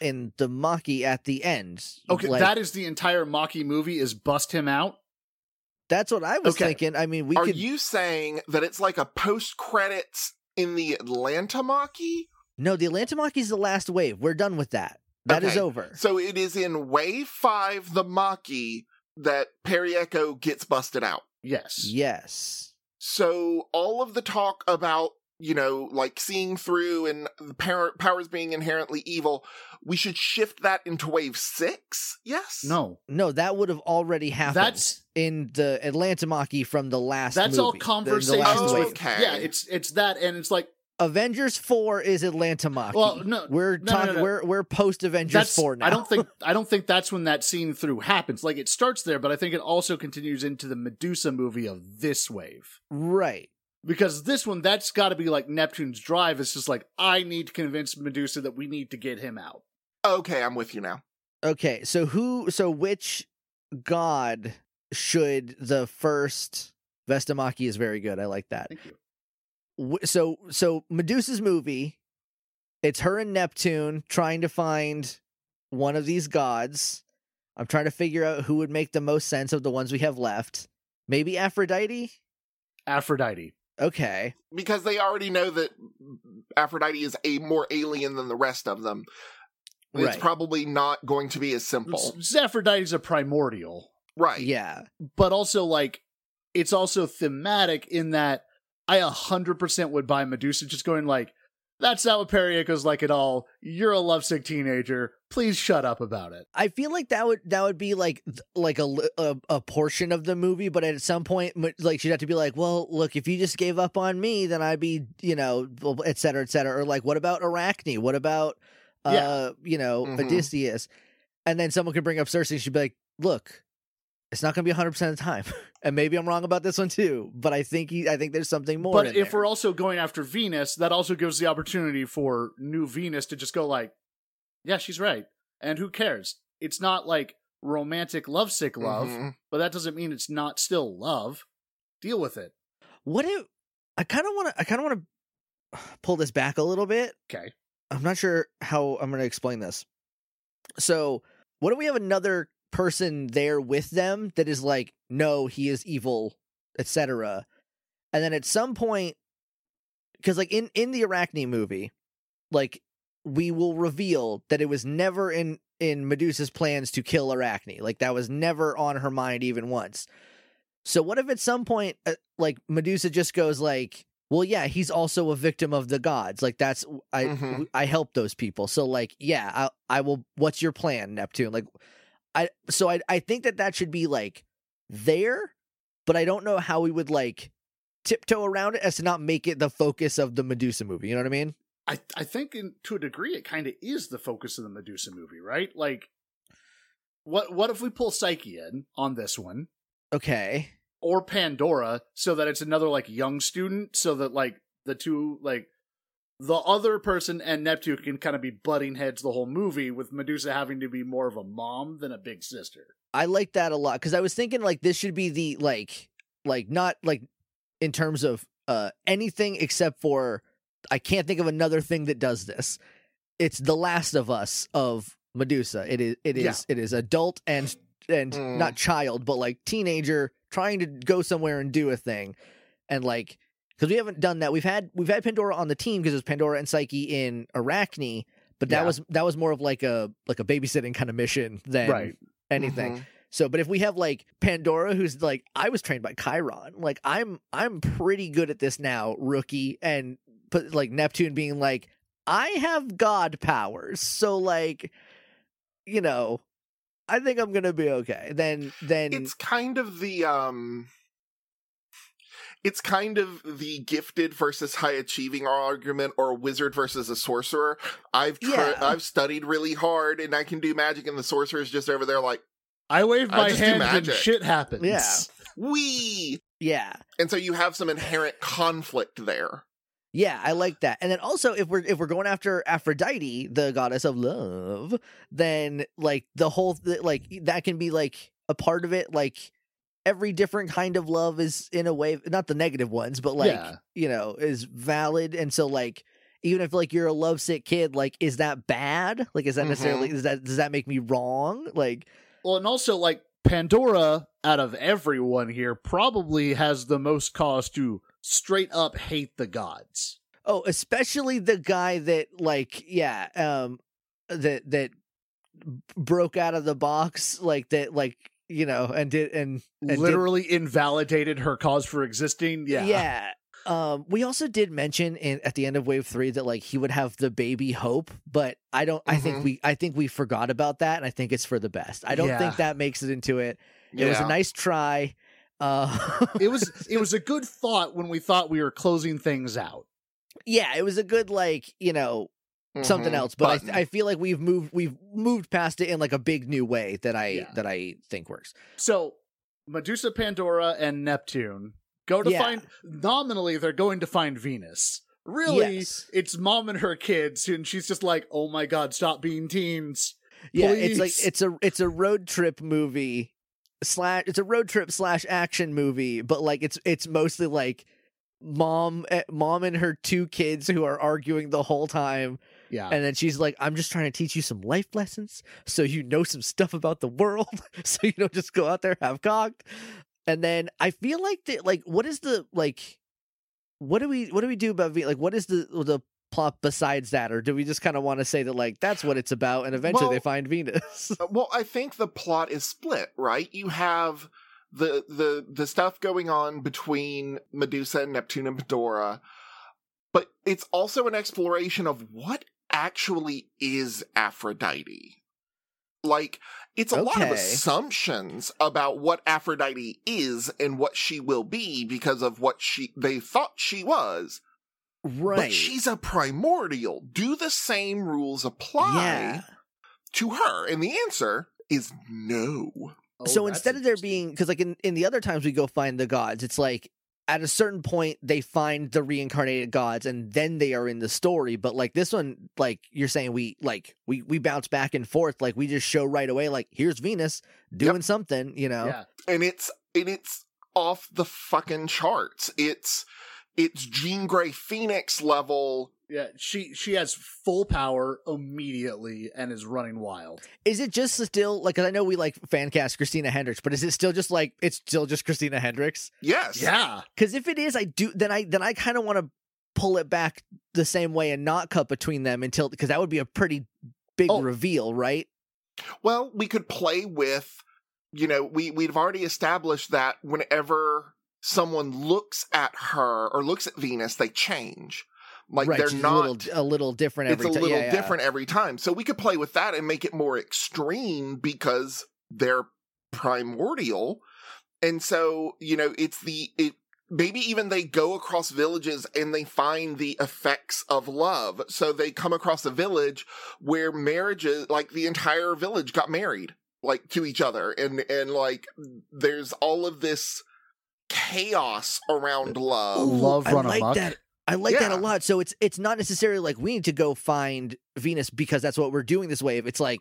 In the Maki at the end. Okay, like, that is the entire Maki movie is bust him out. that's what I was Okay. thinking. I mean, we Are could you saying that it's like a post credits in the Atlanta Maki? no. The Atlanta Maki is the last wave. We're done with that. That is Okay. over. So it is in wave five, the Maki, that Periaco gets busted out. Yes. Yes. So all of the talk about, you know, like seeing through and the power, powers being inherently evil, we should shift that into wave six? Yes? No. No, that would have already happened That's- in the Atlanta Maki from the last. That's all movie, the- the conversations last Oh, with okay. Yeah, it's it's that and it's like Avengers four is Atlanta Maki. Well, no, we're no, no, talking. no, no. We're we're post Avengers four now. I don't think I don't think that's when that scene through happens. Like it starts there, but I think it also continues into the Medusa movie of this wave. right. Because this one, that's got to be like Neptune's drive. It's just like I need to convince Medusa that we need to get him out. Okay, I'm with you now. Okay, so who? So which god should the first Vestamaki is very good. I like that. Thank you. So so Medusa's movie, it's her and Neptune trying to find one of these gods. I'm trying to figure out who would make the most sense of the ones we have left. Maybe Aphrodite. Aphrodite. Okay. Because they already know that Aphrodite is a more alien than the rest of them. It's Right. probably not going to be as simple. S- Aphrodite's a primordial. Right. Yeah. but also like it's also thematic in that I a hundred percent would buy Medusa just going like, that's not what Periaco's like at all. You're a lovesick teenager. Please shut up about it. I feel like that would that would be like like a, a a portion of the movie, but at some point, like she'd have to be like, "Well, look, if you just gave up on me, then I'd be, you know, blah, blah, et cetera, et cetera." Or like, what about Arachne? What about, uh, Yeah. you know, Mhm. Odysseus? And then someone could bring up Circe, and she'd be like, "Look, it's not going to be 100 percent of the time, and maybe I'm wrong about this one too, but I think he, I think there's something more." but in if there. we're also going after Venus, that also gives the opportunity for new Venus to just go like, yeah, she's right. And who cares? It's not like romantic lovesick love, Mhm. but that doesn't mean it's not still love. Deal with it. what if I kind of want to, I kind of want to pull this back a little bit Okay. I'm not sure how I'm going to explain this. So, what if we have another person there with them that is like, no, he is evil, etc. And then at some point, because like in in the Arachne movie, like we will reveal that it was never in in Medusa's plans to kill Arachne. Like that was never on her mind even once. So what if at some point, uh, like Medusa just goes like, "Well, yeah, he's also a victim of the gods. Like that's I Mhm. I help those people. So like, yeah, I I will. What's your plan, Neptune? Like, I so I I think that that should be like there, but I don't know how we would like tiptoe around it as to not make it the focus of the Medusa movie. You know what I mean? I I think in, to a degree it kind of is the focus of the Medusa movie, right? Like, what what if we pull Psyche in on this one Okay. or Pandora so that it's another like young student, so that like the two like the other person and Neptune can kind of be butting heads the whole movie, with Medusa having to be more of a mom than a big sister. I like that a lot because I was thinking like this should be the like like not like in terms of uh anything except for I can't think of another thing that does this. It's The Last of Us of Medusa. It is it is Yeah. it is adult and and Mm. not child but like teenager trying to go somewhere and do a thing and like because we haven't done that we've had we've had pandora on the team because it was pandora and psyche in arachne but that Yeah. was that was more of like a like a babysitting kind of mission than Right. anything. Mhm. So, but if we have like Pandora, who's like, I was trained by Chiron, like I'm I'm pretty good at this now, rookie, and put like Neptune being like, I have god powers, so like, you know, I think I'm gonna be okay. Then, then It's kind of the um it's kind of the gifted versus high achieving argument or a wizard versus a sorcerer. I've tr- Yeah. I've studied really hard and I can do magic and the sorcerer's just over there like, I wave my just do hand and shit happens. Yeah. We yeah, And so you have some inherent conflict there. Yeah, I like that. And then also if we're if we're going after Aphrodite, the goddess of love, then like the whole th- like that can be like a part of it like every different kind of love is in a way not the negative ones, but like, Yeah. you know, is valid and so like even if like you're a lovesick kid, like is that bad? Like is that necessarily is that does that make me wrong? Like Well, and also like Pandora, out of everyone here, probably has the most cause to straight up hate the gods. Oh, especially the guy that like yeah, um that that broke out of the box like that like you know and did and, and did- Literally invalidated her cause for existing. Yeah. yeah. Um we also did mention in at the end of wave 3 that like he would have the baby hope, but I don't I think Mhm. we I think we forgot about that and I think it's for the best. I don't Yeah. think that makes it into it. It was a nice try. Uh it was it was a good thought when we thought we were closing things out. yeah, it was a good like, you know, something Mhm. else but I, I feel like we've moved we've moved past it in like a big new way that i Yeah. that i think works So Medusa, Pandora, and Neptune go to Yeah. find nominally they're going to find Venus. Really, Yes. it's mom and her kids, and she's just like, "Oh my god, stop being teens." yeah it's like it's a it's a road trip movie slash it's a road trip slash action movie but like it's it's mostly like mom eh, mom and her two kids who are arguing the whole time Yeah, and then she's like i'm just trying to teach you some life lessons so you know some stuff about the world so you don't just go out there half cocked. And then i feel like that like what is the like what do we what do we do about V- like what is the the plot besides that? Or do we just kind of want to say that like that's what it's about and eventually they find venus. Uh, Well, I think the plot is split, right? You have the the the stuff going on between Medusa and Neptune and Pandora, but it's also an exploration of what actually is Aphrodite. Like it's a lot of assumptions about what Aphrodite is and what she will be because of what she they thought she was. right But she's a primordial. Do the same rules apply yeah to her? And the answer is no. Oh, so instead of there being because like in, in the other times we go find the gods it's like at a certain point they find the reincarnated gods and then they are in the story but like this one like you're saying we like we we bounce back and forth like we just show right away like here's venus doing something you know yeah, And it's and it's off the fucking charts. It's it's Jean Grey Phoenix level. Yeah, she she has full power immediately and is running wild. is it just still like 'cause i know we like fan cast christina hendricks but is it still just like it's still just christina hendricks Yes. Yeah, because if it is i do then i then i kind of want to pull it back the same way and not cut between them until because that would be a pretty big Oh. reveal right Well, we could play with, you know, we we've already established that whenever someone looks at her or looks at Venus, they change. Like right, they're not a little, a little different it's every a time. little yeah, yeah. different every time. So we could play with that and make it more extreme because they're primordial. And so, you know, it's the it maybe even they go across villages and they find the effects of love. So they come across a village where marriages like the entire village got married like to each other and and like there's all of this chaos around love. Ooh, Love I run like amok. that. I like that a lot. So it's it's not necessarily like we need to go find Venus because that's what we're doing this wave. It's like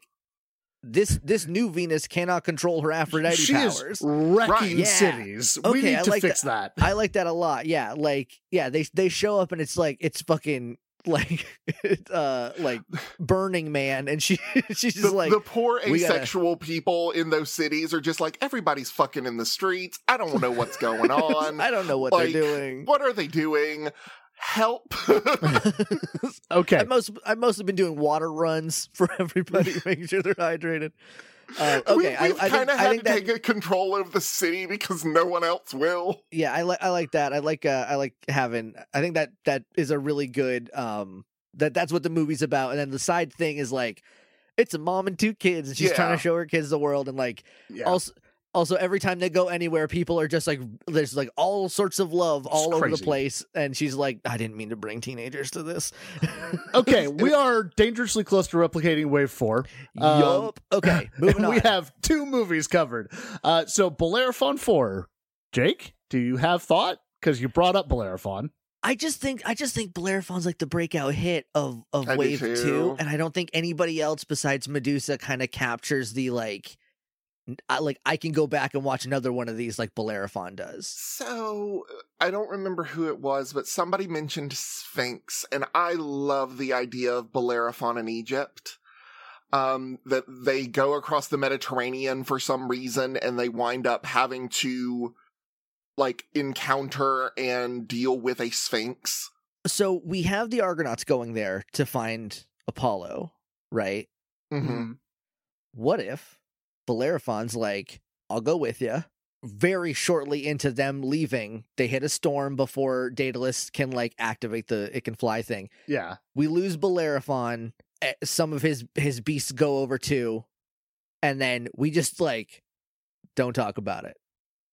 this this new Venus cannot control her Aphrodite she powers. is wrecking Right. Yeah. cities. Okay, we need I to like fix that. I like that a lot. Yeah, like yeah, they they show up and it's like it's fucking like uh like Burning Man, and she she's just the, like the poor we gotta- asexual people in those cities are just like everybody's fucking in the streets. I don't know what's going on. I don't know what like, they're doing. what are they doing? Help. Okay. I've most I've mostly been doing water runs for everybody, making sure they're hydrated. Uh, okay, we, I, we've I kind think, of I had think to that take control of the city because no one else will. yeah, I like I like that. I like uh, I like having. I think that that is a really good. Um, that that's what the movie's about. And then the side thing is like, it's a mom and two kids, and she's trying to show her kids the world, and like Yeah. also. Also, every time they go anywhere, people are just like, there's like all sorts of love all over the place. And she's like, I didn't mean to bring teenagers to this. okay, we are dangerously close to replicating Wave 4. Um, yup. Okay, moving on. we have two movies covered. Uh, so, Bellerophon 4. Jake, do you have thought? Because you brought up Bellerophon. I just think I just think Bellerophon's like the breakout hit of of I Wave. Two, and I don't think anybody else besides Medusa kind of captures the like, n- I, like I can go back and watch another one of these like Bellerophon does. So I don't remember who it was, but somebody mentioned Sphinx, and I love the idea of Bellerophon in Egypt. Um, that they go across the Mediterranean for some reason, and they wind up having to like encounter and deal with a Sphinx. So we have the Argonauts going there to find Apollo, right? Mm-hmm. What if Bellerophon's like, I'll go with you. Very shortly into them leaving, they hit a storm before Daedalus can like activate the it can fly thing. Yeah. we lose Bellerophon. eh, Some of his his beasts go over too, and then we just like don't talk about it.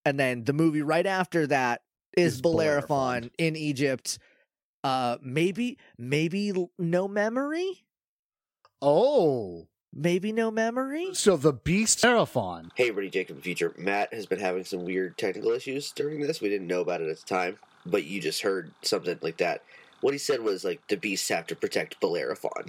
And then the movie right after that is, Is Bellerophon, Bellerophon. in Egypt. Uh, maybe maybe no memory, Oh. Maybe no memory. So, the Beast Bellerophon. Hey, everybody, Jacob the Future. Matt has been having some weird technical issues during this. We didn't know about it at the time, but you just heard something like that. What he said was like the beasts have to protect Bellerophon.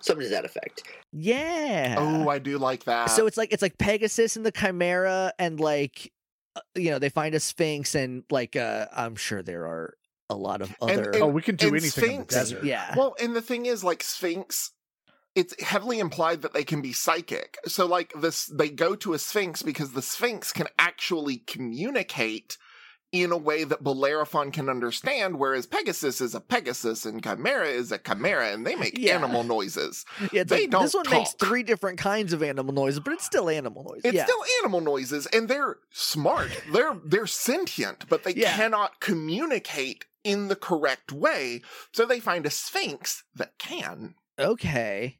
Something to that effect. Yeah. Oh, I do like that. so it's like it's like Pegasus and the Chimera, and like uh, you know they find a Sphinx, and like uh I'm sure there are a lot of And- other. and- oh, we can do and anything in the Sphinx- desert. yeah. Well, and the thing is, like Sphinx, it's heavily implied that they can be psychic. So, like this, they go to a Sphinx because the Sphinx can actually communicate in a way that Bellerophon can understand, whereas Pegasus is a Pegasus and Chimera is a Chimera, and they make Yeah. animal noises. Yeah, They like, don't this one makes three different kinds of animal noises, but it's still animal noises. It's yeah. still animal noises, and they're smart. they're they're sentient, but they Yeah. cannot communicate in the correct way. So they find a Sphinx that can. okay.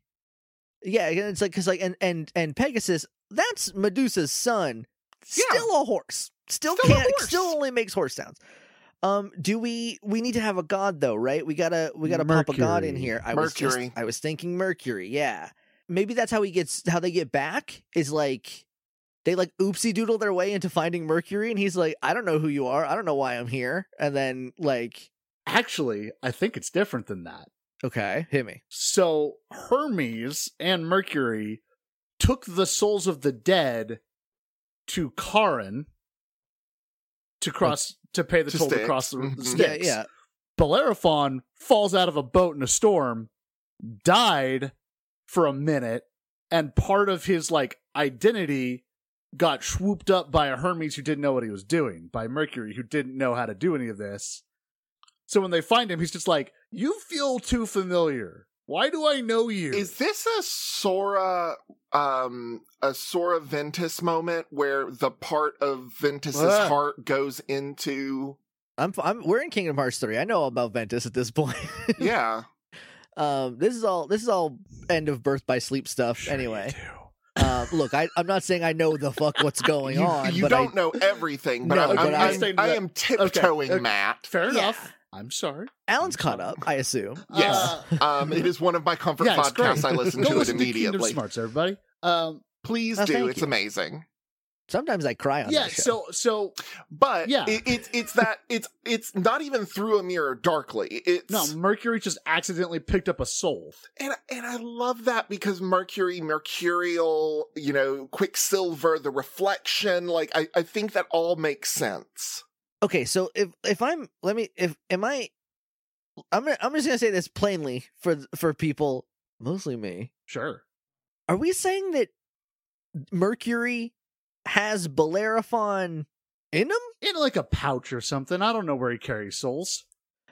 Yeah, and it's like because like and and and Pegasus, that's Medusa's son. Yeah. Still a horse. Still, Still can't. horse. Still only makes horse sounds. Um, do we we need to have a god though, right? We gotta we gotta pop a god in here. I was just Mercury. I was thinking Mercury. Yeah, maybe that's how he gets how they get back is like they like oopsie doodle their way into finding Mercury, and he's like, I don't know who you are. I don't know why I'm here. And then like, Actually, I think it's different than that. Okay, hit me. So, Hermes and Mercury took the souls of the dead to Charon to cross to pay the To toll to cross the, the Mhm. Yeah, yeah. Bellerophon falls out of a boat in a storm, died for a minute, and part of his like identity got swooped up by a Hermes who didn't know what he was doing, by Mercury who didn't know how to do any of this. So when they find him, he's just like, "You feel too familiar. Why do I know you?" Is this a Sora, um, a Sora Ventus moment where the part of Ventus's Ah. heart goes into? I'm, I'm we're in Kingdom Hearts 3. I know all about Ventus at this point. Yeah, um this is all this is all end of birth by sleep stuff Sure you anyway. do. Um look, I I'm not saying I know the fuck what's going you, on, you but don't I, know everything, but No, I'm, but I'm, I- I'm- I am tiptoeing, okay. Matt. Fair Yeah. enough. I'm sorry. Alan's caught up, I assume. Yes. Uh, Um, it is one of my comfort yeah, podcasts. I listen Go to listen it to Kingdom immediately. Smarts, everybody. Um, Please Oh, do. It's you. amazing. Sometimes I cry on yeah. that show. So so But Yeah. it, it's it's that it's it's not even through a mirror darkly. It's no, Mercury just accidentally picked up a soul. And and I love that because Mercury, Mercurial, you know, Quicksilver, the reflection, like I, I think that all makes sense. Okay, so if if I'm let me if am I I'm I'm just gonna say this plainly for for people, mostly me. Sure. Are we saying that Mercury has Bellerophon in him? In like a pouch or something. I don't know where he carries souls.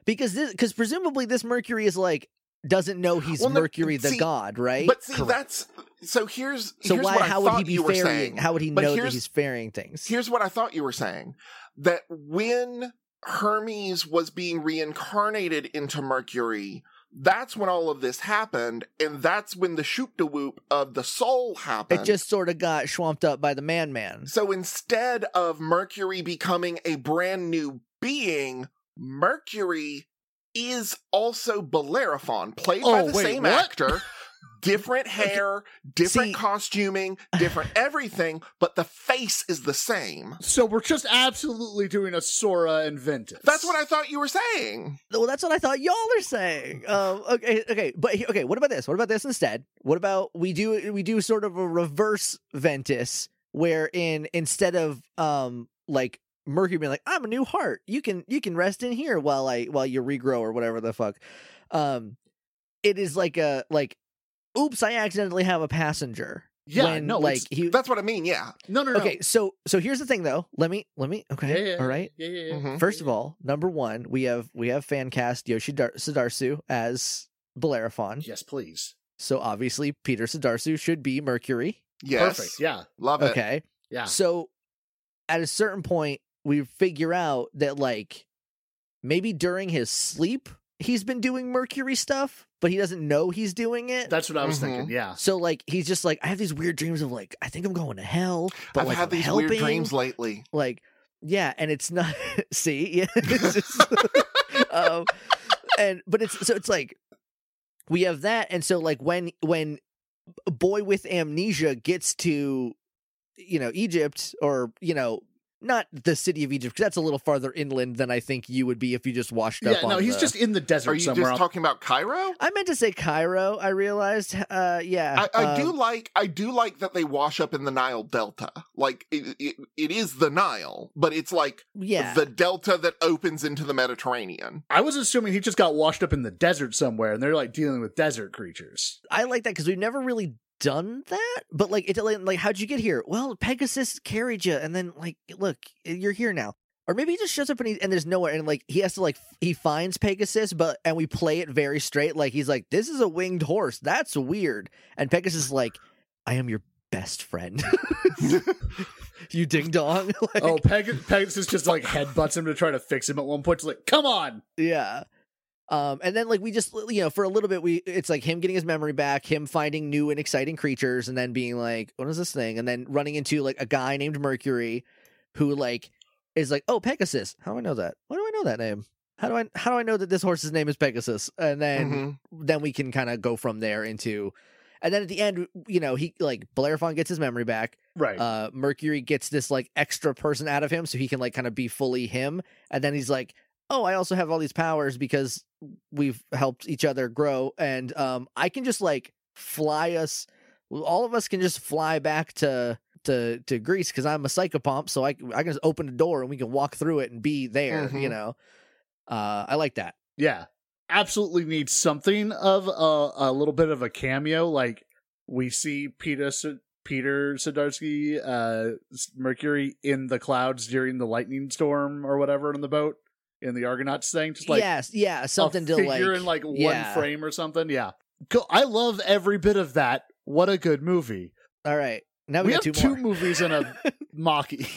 because this because presumably this Mercury is like doesn't know he's Well, no, Mercury the see, god, right? But see, Correct. that's so. Here's so here's why what I how would he be you were ferrying? saying. How would he But know that he's ferrying things? Here's what I thought you were saying: that when Hermes was being reincarnated into Mercury, that's when all of this happened, and that's when the shoop de whoop of the soul happened. It just sort of got swamped up by the man man. So instead of Mercury becoming a brand new being, Mercury is also Bellerophon, played by Oh, the wait, same what? actor. Different hair, different See- costuming, different everything, but the face is the same. So we're just absolutely doing a Sora and Ventus. That's what I thought you were saying. Well, that's what I thought y'all are saying. Um, okay, okay, but okay. What about this? What about this instead? What about we do we do sort of a reverse Ventus, wherein instead of um like Mercury being like, "I'm a new heart. You can you can rest in here while I while you regrow or whatever the fuck," um, it is like a like, "Oops, I accidentally have a passenger." Yeah, when, no, like he. That's what I mean, yeah. No, no, no. Okay, so so here's the thing though. Let me let me. Okay, Yeah, yeah. all right. Yeah, yeah, yeah. Mhm. First of all, number one, we have we have fan cast Yoshi Dar- Sudarso as Bellerophon. Yes, please. So obviously Peter Sudarso should be Mercury. Yes. Perfect. Yeah. Love it. Okay. Yeah. So at a certain point, we figure out that like maybe during his sleep he's been doing Mercury stuff, but he doesn't know he's doing it. That's what I was Mhm. thinking. Yeah. so like he's just like I have these weird dreams of like I think I'm going to hell, but I've like had I'm these helping. weird dreams lately. like yeah and it's not see yeah it's just, um and but it's so it's like we have that and so like when when a boy with amnesia gets to you know egypt or you know not the city of Egypt because that's a little farther inland than i think you would be if you just washed Yeah. up No, he's the- just in the desert Are you somewhere. just talking about Cairo? i meant to say cairo i realized uh yeah I, I do um, like I do like that they wash up in the Nile Delta. Like it, it, it is the Nile, but it's like yeah the delta that opens into the Mediterranean. I was assuming he just got washed up in the desert somewhere, and they're like dealing with desert creatures. I like that because we've never really done that. But like, it like, how'd you get here? Well, Pegasus carried you, and then like, look, you're here now. Or maybe he just shows up and, he, and there's nowhere, and like he has to like f- he finds Pegasus, but and we play it very straight. Like he's like, this is a winged horse. That's weird. And Pegasus is like, I am your best friend. you ding dong. Oh, like, Oh, Peg- Pegasus just like headbutts him to try to fix him at one point. Like, come on. Yeah. Um, and then like we just you know for a little bit we it's like him getting his memory back, him finding new and exciting creatures, and then being like, what is this thing? And then running into like a guy named Mercury, who like is like, oh Pegasus. How do I know that? Why do I know that name? How do I how do I know that this horse's name is Pegasus? And then Mhm. then we can kind of go from there into, and then at the end you know he like Bellerophon gets his memory back, Right. uh mercury gets this like extra person out of him so he can like kind of be fully him and then he's like oh i also have all these powers because we've helped each other grow and um i can just like fly us all of us can just fly back to to to greece because i'm a psychopomp so i i can just open a door and we can walk through it and be there you Mhm. know uh i like that yeah. Absolutely needs something of a, a little bit of a cameo. Like we see Peter S- Peter Sudarso, uh, Mercury in the clouds during the lightning storm or whatever on the boat in the Argonauts thing. Just like yes yeah something a to like figure in like one yeah. frame or something. Yeah. Go- I love every bit of that. What a good movie. all right now we, We, got have two two movies and a Maki.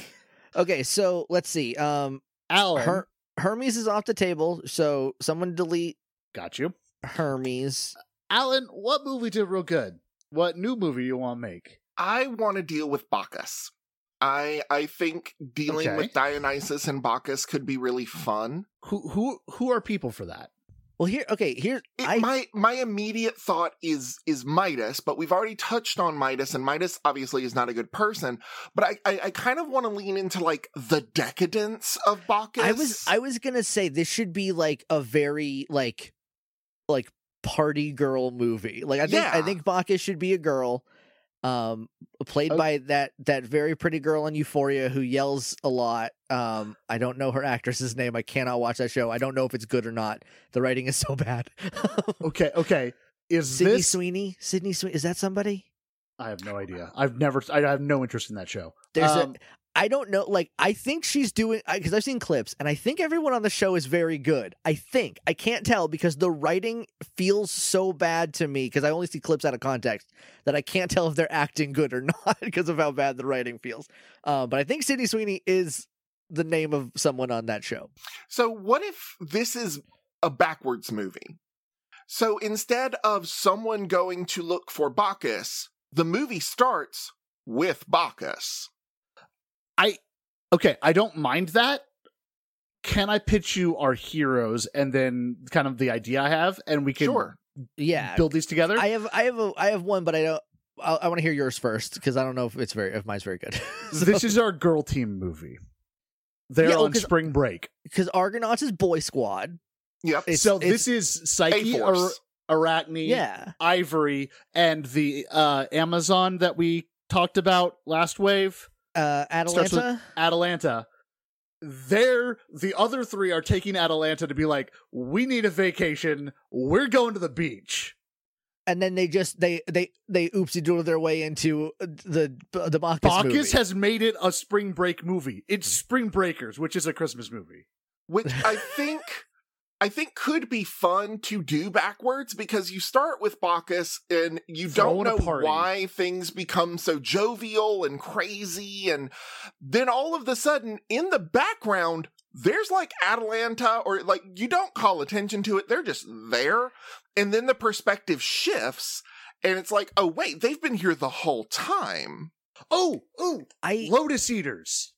okay so let's see um Alan, Her- Hermes is off the table, so someone delete got you. Hermes. Alan, what movie did real good? What new movie you want to make? I want to deal with Bacchus. I I think dealing Okay. with Dionysus and Bacchus could be really fun. Who who who are people for that? Well, here, okay, here, It, I my my immediate thought is is Midas, but we've already touched on Midas, and Midas obviously is not a good person. But I I, I kind of want to lean into like the decadence of Bacchus. I was, I was gonna say this should be like a very like, like party girl movie. Like I think, I think Bacchus should be a girl, um, played Oh. by that that very pretty girl on Euphoria who yells a lot. Um, I don't know her actress's name. I cannot watch that show. I don't know if it's good or not. The writing is so bad. Okay, okay. Is Sydney this Sweeney. Sydney Sweeney. Is that somebody? I have no idea. I've never. I have no interest in that show. There's Um, a I don't know. Like, I think she's doing because I've seen clips, and I think everyone on the show is very good. I think I can't tell because the writing feels so bad to me because I only see clips out of context that I can't tell if they're acting good or not because of how bad the writing feels. Uh, but I think Sydney Sweeney is the name of someone on that show. So, what if this is a backwards movie? So, instead of someone going to look for Bacchus, the movie starts with Bacchus. Okay, I don't mind that. Can I pitch you our heroes and then kind of the idea I have, and we can Sure. Yeah, build these together? I have I have a I have one, but I don't. I, I want to hear yours first because I don't know if it's very if mine's very good. This is our girl team movie. They're Yeah, well, on 'cause- spring break. because Argonauts is Boy Squad. Yep. It's- so it's- this is Psyche, Ar- Arachne, Yeah, Ivory, and the uh, Amazon that we talked about last wave, uh, Starts with- Atalanta. Atalanta. They're the other three are taking Atalanta to be like, we need a vacation. We're going to the beach. and then they just they they they oopsie doodle their way into uh, the the Bacchus, Bacchus movie. has made it a spring break movie. It's Spring Breakers, which is a Christmas movie. which I think I think could be fun to do backwards because you start with Bacchus and you Throwing don't know why things become so jovial and crazy and then all of a sudden in the background there's like Atalanta or like you don't call attention to it they're just there and then the perspective shifts and it's like oh wait they've been here the whole time Oh, oh, I Lotus Eaters.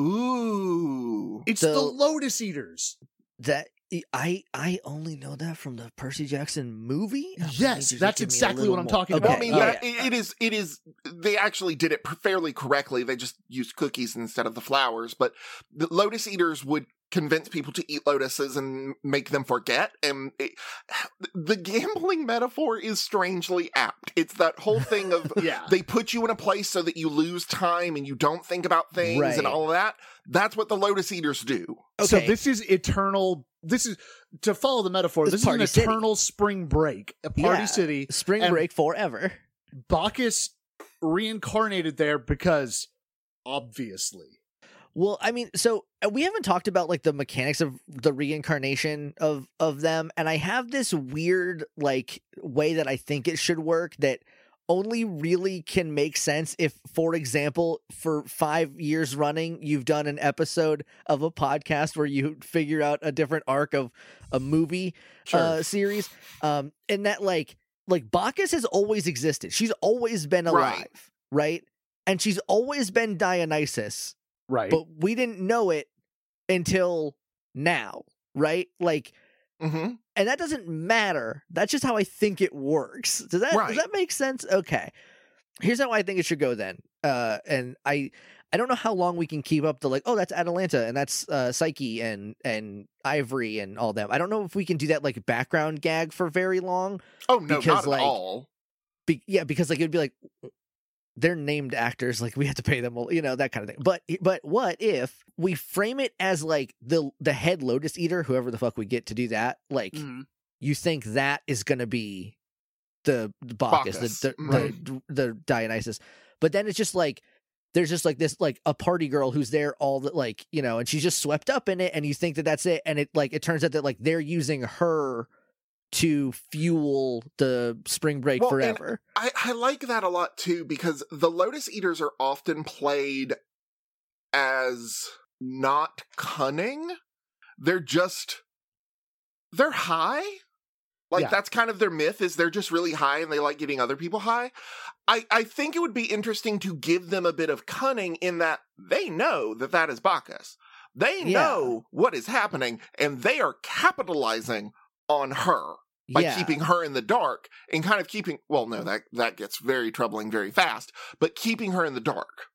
ooh It's The- the Lotus Eaters. That I I only know that from the Percy Jackson movie. Oh, Yes, that's give me a exactly what I'm more- talking okay. Well, I mean, yeah, that, yeah. it- it is, it is, they actually did it fairly correctly. They just used cookies instead of the flowers, but the lotus eaters would convince people to eat lotuses and make them forget. And it, the gambling metaphor is strangely apt. It's that whole thing of Yeah. they put you in a place so that you lose time and you don't think about things Right. and all of that. That's what the lotus eaters do. So this is eternal. This is to follow the metaphor. It's This is an City. eternal spring break, a party Yeah. city. Spring break forever. Bacchus reincarnated there because obviously. Well, I mean, so uh, we haven't talked about like the mechanics of the reincarnation of of them, and I have this weird like way that I think it should work that only really can make sense if, for example, for five years running, you've done an episode of a podcast where you figure out a different arc of a movie uh, series, um, and that like like Bacchus has always existed. She's always been alive, Right. right? And she's always been Dionysus right. but we didn't know it until now, right? Like, hmm and that doesn't matter. That's just how I think it works. Does that Right. does that make sense? Okay. Here's how I think it should go then. Uh, and I I don't know how long we can keep up the like, oh, that's Atalanta and that's uh, Psyche and and Ivory and all them. I don't know if we can do that like background gag for very long. Oh, no, Because, not at like, all. Be- yeah, because like it'd be like they're named actors, like we have to pay them, you know, that kind of thing. But but what if we frame it as like the the head lotus eater, whoever the fuck we get to do that, like Mhm. you think that is going to be the, the Bacchus, Bacchus, the the, right. the the Dionysus, but then it's just like there's just like this like a party girl who's there all the like you know, and she's just swept up in it, and you think that that's it, and it like it turns out that like they're using her to fuel the spring break Well, forever. I, I like that a lot too because the Lotus Eaters are often played as not cunning. They're just they're high. Like Yeah. that's kind of their myth is they're just really high and they like getting other people high. I I think it would be interesting to give them a bit of cunning in that they know that that is Bacchus. They Yeah. know what is happening and they are capitalizing on her by yeah. keeping her in the dark and kind of keeping well no that that gets very troubling very fast but keeping her in the dark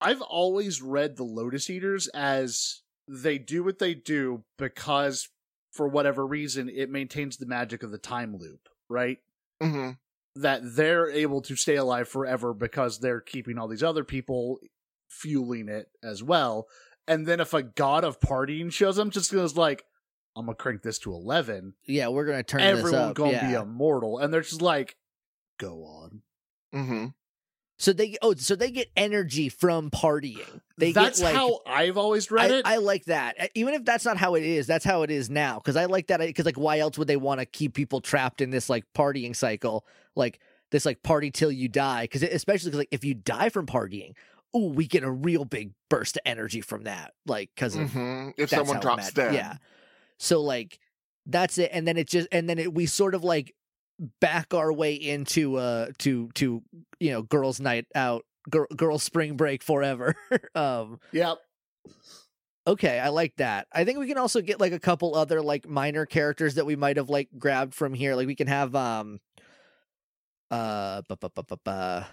I've always read the Lotus Eaters as they do what they do because, for whatever reason, it maintains the magic of the time loop, right? hmm That they're able to stay alive forever because they're keeping all these other people fueling it as well. And then if a god of partying shows up, just goes like, I'm gonna crank this to eleven. yeah, we're gonna turn this Everyone up. gonna yeah. be immortal, and they're just like, go on. Mm-hmm. So they oh so they get energy from partying. They That's get like how I've always read I, it. I like that. Even if that's not how it is, that's how it is now. Because I like that. Because like, why else would they want to keep people trapped in this like partying cycle, like this like party till you die? Because especially because like if you die from partying, oh, we get a real big burst of energy from that, like because of hmm If that's someone how drops dead. Yeah. So like that's it, and then it just and then it, we sort of like back our way into uh to to you know girls' night out, girl, girls' spring break forever. um. yep. Okay, I like that. I think we can also get like a couple other like minor characters that we might have like grabbed from here. Like we can have um uh bu- bu- bu- bu- bu-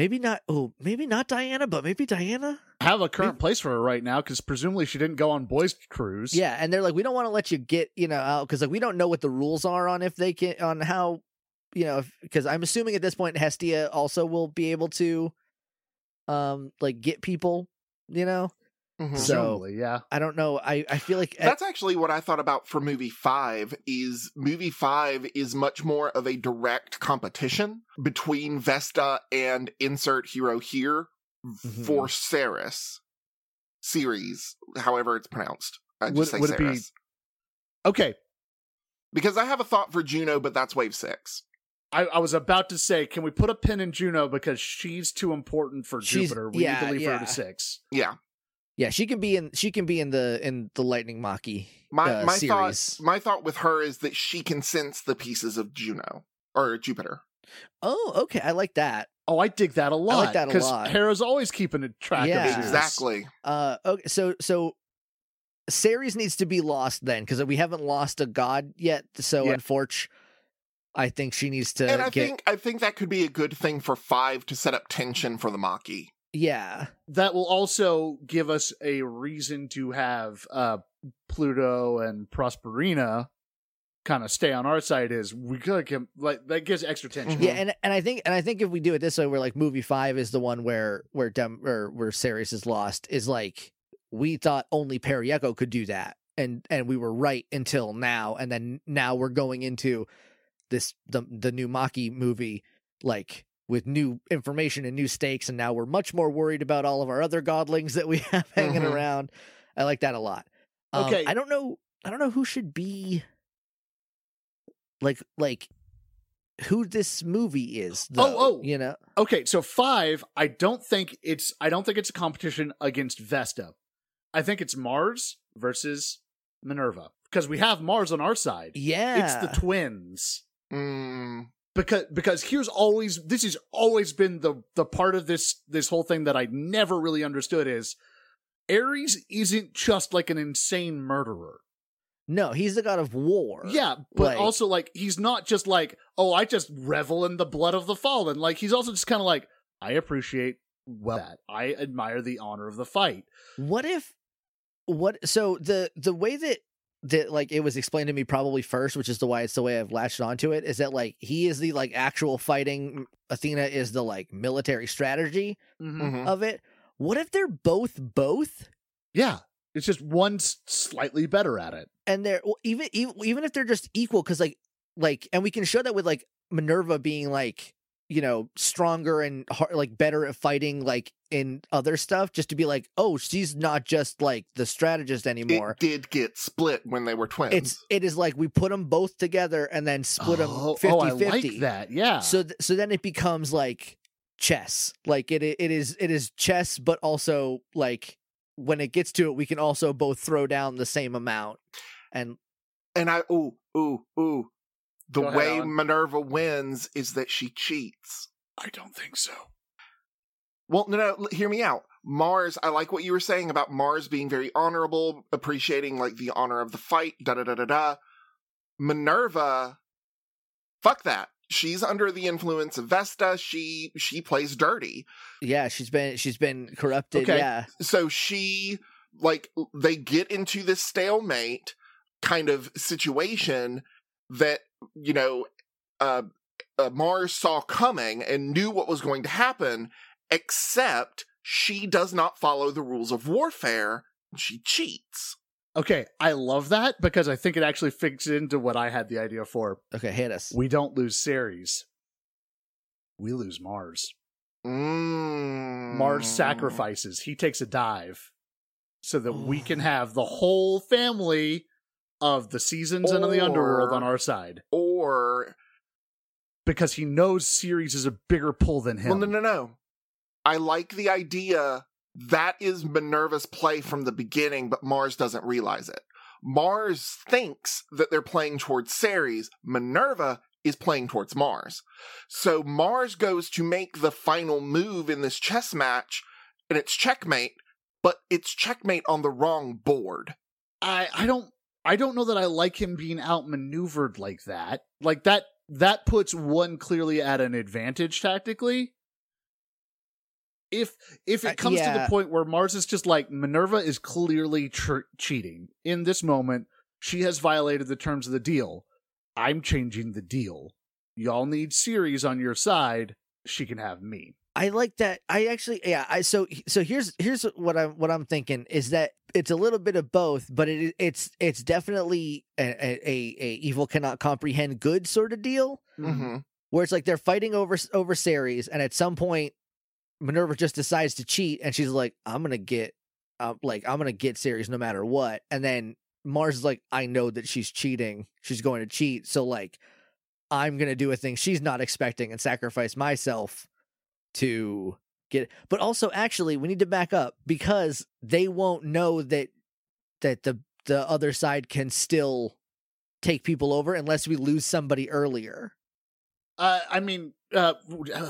maybe not oh maybe not Diana, but maybe Diana. Have a current place for her right now because presumably she didn't go on boys' cruise. Yeah, and they're like we don't want to let you get, you know, out cuz like we don't know what the rules are on if they can on how you know, because I'm assuming at this point Hestia also will be able to um like get people, you know. Mhm. So- presumably, yeah. I don't know. I I feel like That's actually what I thought about for movie five is movie five is much more of a direct competition between Vesta and insert hero here Mhm. for Ceres series, however it's pronounced. I just Would- say would it be- Okay. Because I have a thought for Juno, but that's wave six. I, I was about to say, can we put a pin in Juno because she's too important for She's- Jupiter? We yeah, need to leave her to six. Yeah. Yeah, she can be in. She can be in the in the Lightning Maki My uh, my series. thought my thought with her is that she can sense the pieces of Juno or Jupiter. Oh, okay, I like that. Oh, I dig that a lot. that a 'cause lot. Hera's always keeping a track Yeah. of Zeus. Exactly. Uh, okay, so so Ceres needs to be lost then because we haven't lost a god yet. So Yeah. unfortunately, I think she needs to and I get. think I think that could be a good thing for five to set up tension for the Maki. Yeah, That will also give us a reason to have uh, Pluto and Prosperina kind of stay on our side. Is we gotta give like that gives extra tension. yeah, and and I think and I think if we do it this way, where like movie five is the one where where Dem or where Ceres is lost, is like we thought only Periaco could do that, and and we were right until now, and then now we're going into this the the new Maki movie like with new information and new stakes, and now we're much more worried about all of our other godlings that we have hanging Mhm. around. I like that a lot. Um, Okay. I don't know. I don't know who should be like like who this movie is. Though, oh. you know. Okay, so five, I don't think it's I don't think it's a competition against Vesta. I think it's Mars versus Minerva because we have Mars on our side. Yeah, It's the twins. Mm, Because because here's always this has always been the the part of this this whole thing that I never really understood is Ares isn't just like an insane murderer. no, he's the god of war. Yeah, but Like- also like he's not just like, oh, I just revel in the blood of the fallen. Like he's also just kind of like, I appreciate well that. I admire the honor of the fight. What if what so the the way that that like it was explained to me probably first, which is the why it's the way I've latched onto it, is that like he is the like actual fighting Athena is the like military strategy mhm. of it. What if they're both both? Yeah, it's just one's slightly better at it. and they're well, even even even if they're just equal because like like and we can show that with like minerva being like you know stronger and har like better at fighting like in other stuff just to be like oh she's not just like the strategist anymore It did get split when they were twins. it's it is like we put them both together and then split them oh, 50 oh, I 50 like that. Yeah. so th- so then it becomes like chess like it it is it is chess but also like when it gets to it we can also both throw down the same amount and and I ooh ooh ooh. The Go ahead, way Alan. Minerva wins is that she cheats. I don't think so. Well, no, no, hear me out. Mars, I like what you were saying about Mars being very honorable, appreciating like the honor of the fight, da da da da da. Minerva, fuck that. She's under the influence of Vesta. She she plays dirty. Yeah, she's been she's been corrupted. Okay. Yeah, So she like they get into this stalemate kind of situation that, you know, uh, uh Mars saw coming and knew what was going to happen, except she does not follow the rules of warfare. She cheats. Okay, I love that because I think it actually fits into what I had the idea for. okay, hit us. We don't lose Ceres. we lose Mars. Mm. Mars sacrifices. He takes a dive so that we can have the whole family of the seasons and of the underworld on our side Or because he knows Ceres is a bigger pull than him. well, no, no, no. I like the idea that is Minerva's play from the beginning, but Mars doesn't realize it. Mars thinks that they're playing towards Ceres. Minerva is playing towards Mars. So Mars goes to make the final move in this chess match, and it's checkmate, but it's checkmate on the wrong board. I I don't I don't know that I like him being outmaneuvered like that. Like that that puts one clearly at an advantage tactically. If if Uh, it comes to yeah. the point where Mars is just like Minerva is clearly tr- cheating in this moment, she has violated the terms of the deal. I'm changing the deal. Y'all need Ceres on your side. She can have me. I like that. I actually, yeah. I so so here's here's what I'm what I'm thinking is that it's a little bit of both, but it it's it's definitely a a, a, evil cannot comprehend good sort of deal Mm-hmm. where it's like they're fighting over over Ceres, and at some point Minerva just decides to cheat, and she's like, "I'm gonna get, uh, like I'm gonna get Ceres no matter what," and then Mars is like, "I know that she's cheating. She's going to cheat, so like." I'm gonna do a thing she's not expecting and sacrifice myself to get. But also actually we need to back up because they won't know that that the the other side can still take people over unless we lose somebody earlier. Uh, I mean, uh,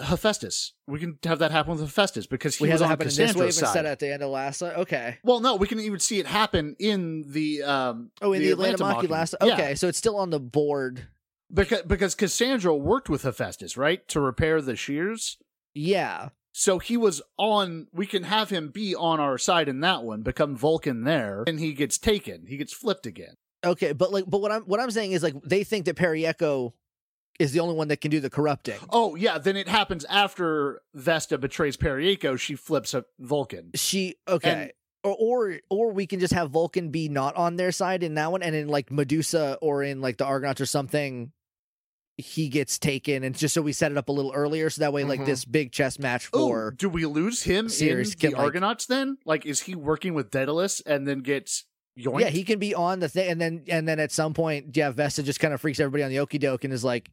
Hephaestus. We can have that happen with Hephaestus because he we was on happen in this Cassandra's side. instead at the end of last uh, okay. Well, no, we can even see it happen in the um. Oh, in the, Atlanta Maki last Yeah, okay, so it's still on the board. because because Cassandra worked with Hephaestus, right, to repair the shears. Yeah. So he was on. We can have him be on our side in that one, become Vulcan there, and he gets taken. He gets flipped again. Okay, but like but what I'm what I'm saying is like they think that Periaco is the only one that can do the corrupting. Oh yeah, then it happens after Vesta betrays Periaco. She flips a Vulcan. She okay. or, or or we can just have Vulcan be not on their side in that one, and in like Medusa or in like the Argonauts or something, he gets taken, and just so we set it up a little earlier, so that way like Mhm. this big chess match Oh, for do we lose him Ceres in can, the like- Argonauts? Then, like, is he working with Daedalus and then gets yoinked? yeah, he can be on the thing, and then and then at some point, yeah, Vesta just kind of freaks everybody on the okey doke and is like,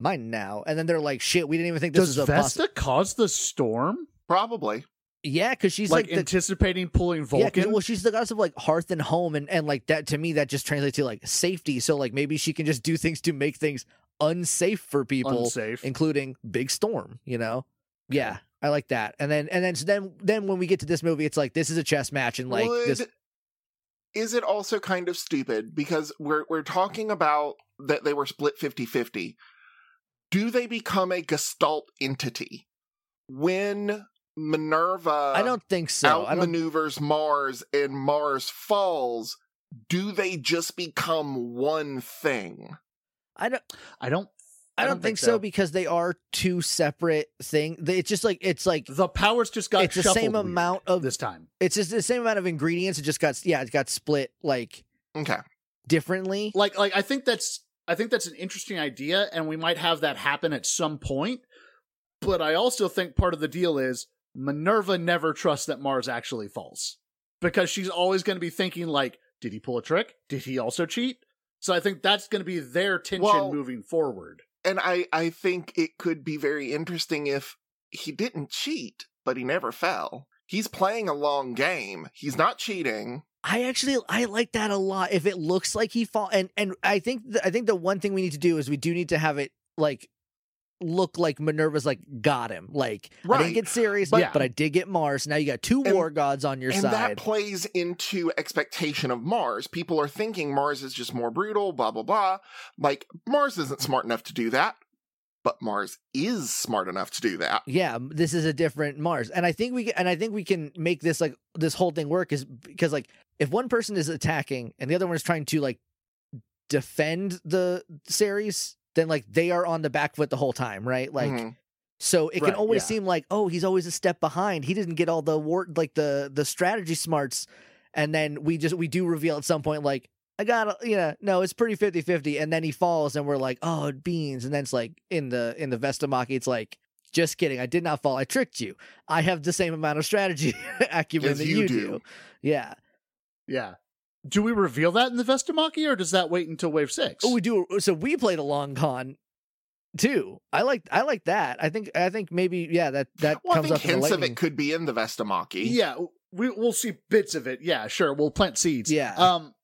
mine now, and then they're like, shit, we didn't even think this Does was a poss-" Vesta cause the storm? Probably. Yeah, because she's like, like, the, anticipating pulling Yeah, 'cause- Vulcan? well, she's the goddess of like hearth and home, and and like that to me that just translates to like safety. So like maybe she can just do things to make things unsafe for people, Unsafe. including big storm. You know, yeah, I like that. And then and then so then then when we get to this movie, it's like this is a chess match, and like Would, this. is it also kind of stupid because we're we're talking about that they were split 50-50 do they become a gestalt entity when minerva I don't think so. Outmaneuvers mars and mars falls do they just become one thing I don't. I don't. I don't, think, so. because they are two separate things. It's just like it's like The powers just got it's the same amount of this time. it's just the same amount of ingredients. It just got yeah, it got split like okay differently. Like, like I think that's I think that's an interesting idea, and we might have that happen at some point. But I also think part of the deal is Minerva never trusts that Mars actually falls because she's always going to be thinking like, did he pull a trick? Did he also cheat? So I think that's going to be their tension Well- moving forward. and i i think it could be very interesting if he didn't cheat but he never fell he's playing a long game he's not cheating I actually I like that a lot. If it looks like he fall and and I think the, I think the one thing we need to do is we do need to have it like look like Minerva's like got him. Like I Right. didn't get Ceres, But- but I did get Mars. Now you got two And- war gods on your and side. that plays into expectation of Mars. People are thinking Mars is just more brutal, blah blah blah. Like Mars isn't smart enough to do that, but Mars is smart enough to do that. yeah, this is a different Mars, and I think we can, and I think we can make this like this whole thing work is because like if one person is attacking and the other one is trying to like defend the Ceres, then like they are on the back foot the whole time, right? Like. Mhm. So it Right, can always yeah. seem like, oh, he's always a step behind. He didn't get all the war like the the strategy smarts. And then we just we do reveal at some point like I got you know, no, it's pretty 50-50 and then he falls and we're like, "Oh, beans." And then it's like in the in the Vestamaki it's like just kidding. I did not fall. I tricked you. I have the same amount of strategy acumen As that you you do. do. Yeah. Yeah. Do we reveal that in the Vestamaki, or does that wait until wave six? Oh, we do. So we played a long con too. I like. I like that. I think. I think maybe. Yeah. That that Well, I comes think up in the hints of it could be in the Vestamaki. yeah, we we'll see bits of it. Yeah, sure. We'll plant seeds. Yeah. Um.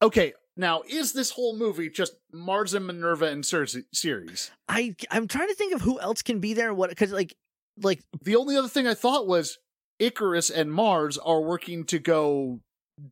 Okay. Now, is this whole movie just Mars and Minerva and Ceres series? I I'm trying to think of who else can be there. and What? Because like like The only other thing I thought was Icarus and Mars are working to go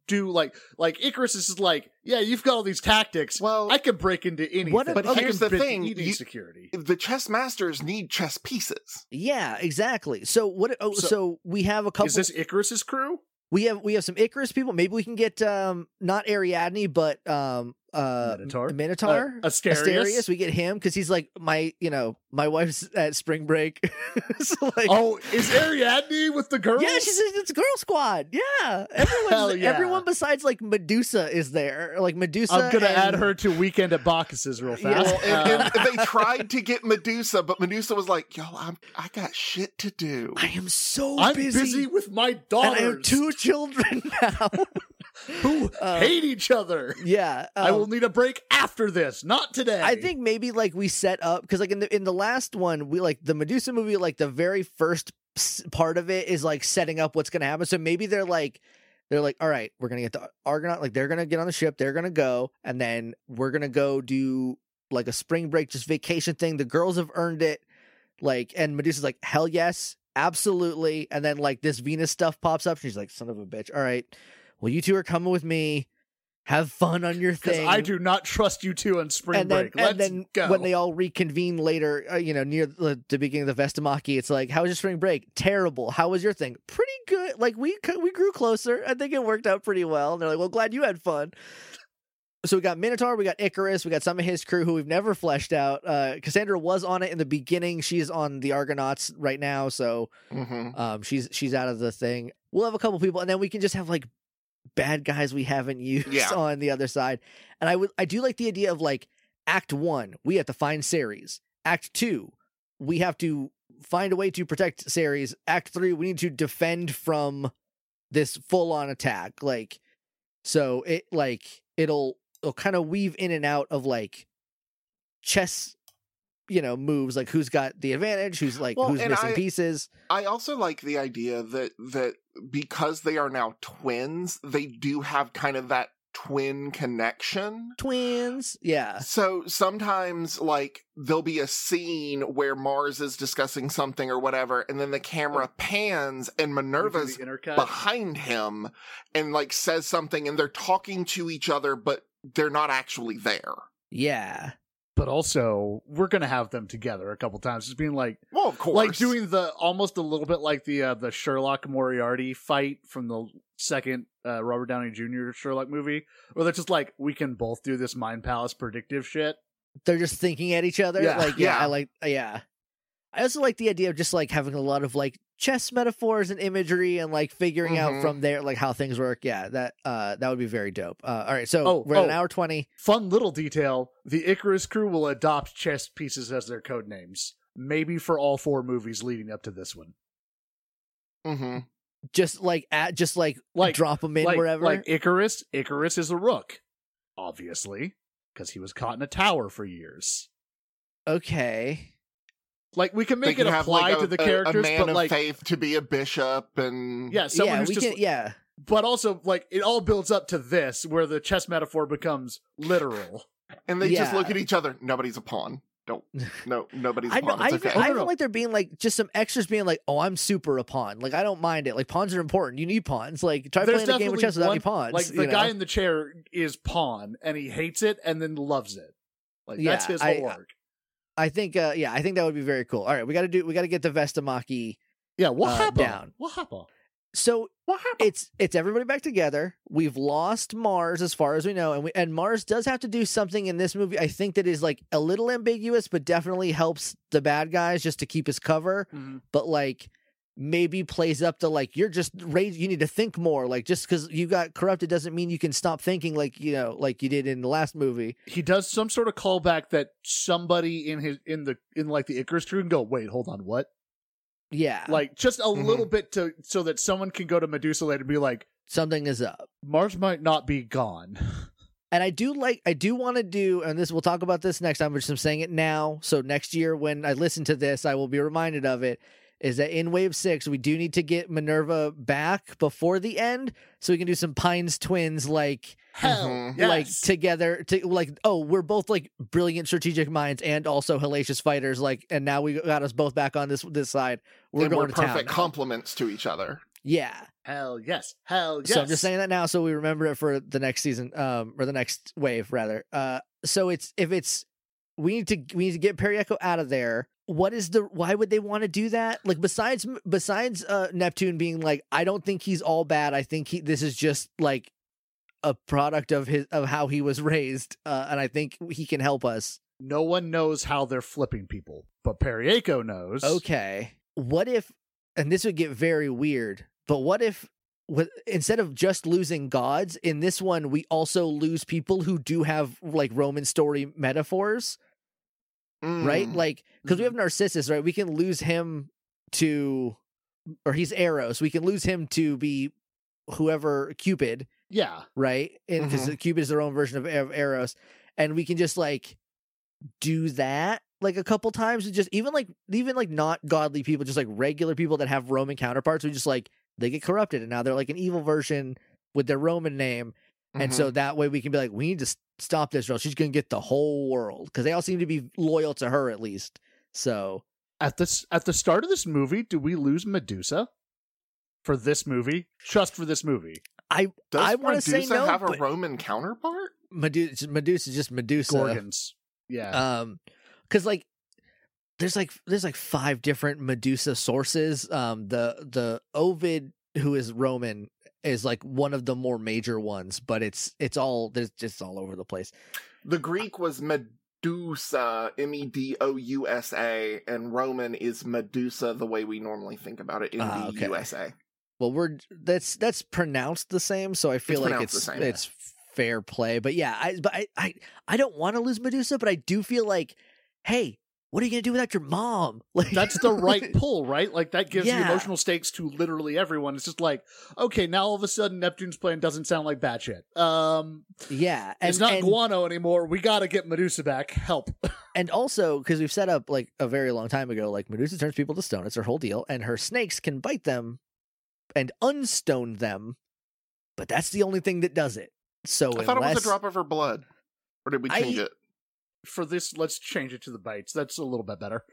do like like Icarus is just like, yeah, you've got all these tactics. Well, I could break into anything. What- But I here's the thing, you- security. the chess masters need chess pieces. yeah, exactly. So what? Oh, so, So- we have a couple. Is this Icarus's crew? we have we have some Icarus people. Maybe we can get um not Ariadne, but um uh Minotaur? Minotaur. Uh, Asterius? Asterius, we get him because he's like my, you know, my wife's at spring break. so like, Oh, is Ariadne with the girls? yeah, she's it's a girl squad. Yeah, everyone's Hell yeah. everyone besides like Medusa is there. Like Medusa. I'm gonna and- add her to Weekend at Bacchus's real Yeah. fast. Well, and, and they tried to get Medusa, but Medusa was like, "Yo, I'm I got shit to do." I am so I'm busy, busy, with my and daughters I have two children now. Who Uh, hate each other. yeah, I um, will need a break after this, not today. I think maybe like we set up because like in the in the last one we like the Medusa movie like the very first part of it is like setting up what's gonna happen. So maybe they're like they're like all right we're gonna get the Argonaut like they're gonna get on the ship they're gonna go and then we're gonna go do like a spring break just vacation thing. The girls have earned it. Like and Medusa's like hell yes absolutely and then like this Venus stuff pops up. She's like son of a bitch. All right, well you two are coming with me. Have fun on your thing I do not trust you two on spring and then, break. Let's and then go. when they all reconvene later, uh, you know, near the, the beginning of the Vestamaki, it's like, "How was your spring break? Terrible. How was your thing? Pretty good. Like we we grew closer. I think it worked out pretty well." And they're like, "Well, glad you had fun." So we got Minotaur, we got Icarus, we got some of his crew who we've never fleshed out. Uh, Cassandra was on it in the beginning. She's on the Argonauts right now, so hmm um, she's she's out of the thing. We'll have a couple people, and then we can just have like bad guys we haven't used Yeah. on the other side. And I would I do like the idea of like Act One, we have to find Ceres. Act Two, we have to find a way to protect Ceres. Act Three, we need to defend from this full on attack. Like so it like it'll it'll kind of weave in and out of like chess you know moves like who's got the advantage who's like Well, who's missing I- pieces I also like the idea that that because they are now twins, they do have kind of that twin connection. twins. Yeah. So sometimes, like, there'll be a scene where Mars is discussing something or whatever, and then the camera oh. pans and Minerva's behind him and, like, says something, and they're talking to each other, but they're not actually there. Yeah. But also we're gonna have them together a couple times, just being like, Well, of course. like doing the almost a little bit like the uh, the Sherlock Moriarty fight from the second uh, Robert Downey Jr. Sherlock movie, where they're just like, we can both do this mind palace predictive shit. They're just thinking at each other. Yeah. Like, yeah, Yeah. I like, yeah. I also like the idea of just like having a lot of like chess metaphors and imagery and like figuring out Mhm. from there like how things work. Yeah, that uh that would be very dope. Uh, all right, so Oh, we're at an oh. hour twenty. Fun little detail: the Icarus crew will adopt chess pieces as their code names, maybe for all four movies leading up to this one. Mm hmm Just like at just like Like- drop them in like, wherever. like Icarus, Icarus is a rook, obviously, because he was caught in a tower for years. okay. Like we can make can it have, apply like, a, to the a- characters, a man but of like, faith to be a bishop, and yeah, someone yeah, who's we just can. Yeah, but also like it all builds up to this where the chess metaphor becomes literal and they just look at each other. Nobody's a pawn. Don't. No, nobody's a I know. pawn. I, It's even- okay. I no, even no. like there being like just some extras being like, "Oh, I'm super a pawn." Like I don't mind it. Like pawns are important. You need pawns. Like try There's playing a game of chess without one- any pawns. like the know? guy in the chair is pawn and he hates it and then loves it like that's Yeah, his I- whole arc I think, uh, yeah, I think that would be very cool. All right, we got to do, we got to get the Vestamaki. yeah what uh, happened down. what happened So What happened? it's it's everybody back together. We've lost Mars as far as we know, and we and Mars does have to do something in this movie. I think that is like a little ambiguous, but definitely helps the bad guys just to keep his cover. But like maybe plays up to like you're just raised. You need to think more. Like just because you got corrupted doesn't mean you can stop thinking. Like you know, like you did in the last movie. he does some sort of callback that somebody in his in the in like the Icarus crew can go wait hold on what Yeah, Like just a Mhm. little bit to so that someone can go to Medusa later and be like, something is up. Mars might not be gone. And I do like, I do want to do, and this we'll talk about this next time. But I'm saying it now, so next year when I listen to this, I will be reminded of it. Is that in Wave Six we do need to get Minerva back before the end, so we can do some Pines twins like Hell, Mhm. yes. like together to like oh we're both like brilliant strategic minds and also hellacious fighters like and now we got us both back on this this side we're and going we're to perfect town complements to each other. yeah Hell yes. Hell yes. so i'm just saying that now so we remember it for the next season um or the next wave rather uh so it's if it's we need to we need to get Periaco out of there what is the why would they want to do that like besides besides uh neptune being like i don't think he's all bad i think he this is just like a product of his of how he was raised uh and i think he can help us No one knows how they're flipping people, but Periaco knows. Okay. What if, and this would get very weird, but what if, with, instead of just losing gods, in this one, we also lose people who do have like Roman story metaphors, right? Mm. Like, because we have Narcissus, right? We can lose him to, or he's Eros. We can lose him to be whoever Cupid, Yeah. right? And because Cupid is their own version of, of Eros, and we can just like do that like a couple times and just even like even like not godly people, just like regular people that have Roman counterparts, who just like they get corrupted and now they're like an evil version with their Roman name, and Mhm. so that way we can be like, we need to s- stop this girl. She's gonna get the whole world because they all seem to be loyal to her at least. So At this at the start of this movie, do we lose Medusa? For this movie? Just for this movie. I Does I wanna Medusa say no, have a but- Roman counterpart? Medusa, Medusa, just Medusa. Gorgons. Yeah. um because like there's like there's like five different medusa sources um the the ovid who is roman is like one of the more major ones but it's it's all there's just all over the place The Greek was Medusa, M E D O U S A, and Roman is Medusa the way we normally think about it in Ah, the. USA. well we're that's that's pronounced the same so i feel like it's same, it's fair play but yeah i but i i, I don't want to lose medusa but i do feel like hey what are you gonna do without your mom like That's the right pull, right? Like that gives the emotional stakes to literally everyone. It's just like, okay, now all of a sudden Neptune's plan doesn't sound like bad shit. Um yeah and, it's not and, guano anymore. We gotta get Medusa back. Help. And also, because we've set up like a very long time ago, like Medusa turns people to stone. It's her whole deal. And her snakes can bite them and unstone them. But that's the only thing that does it. So I thought it was a drop of her blood. Or did we I- change it? For this, let's change it to the bites. That's a little bit better.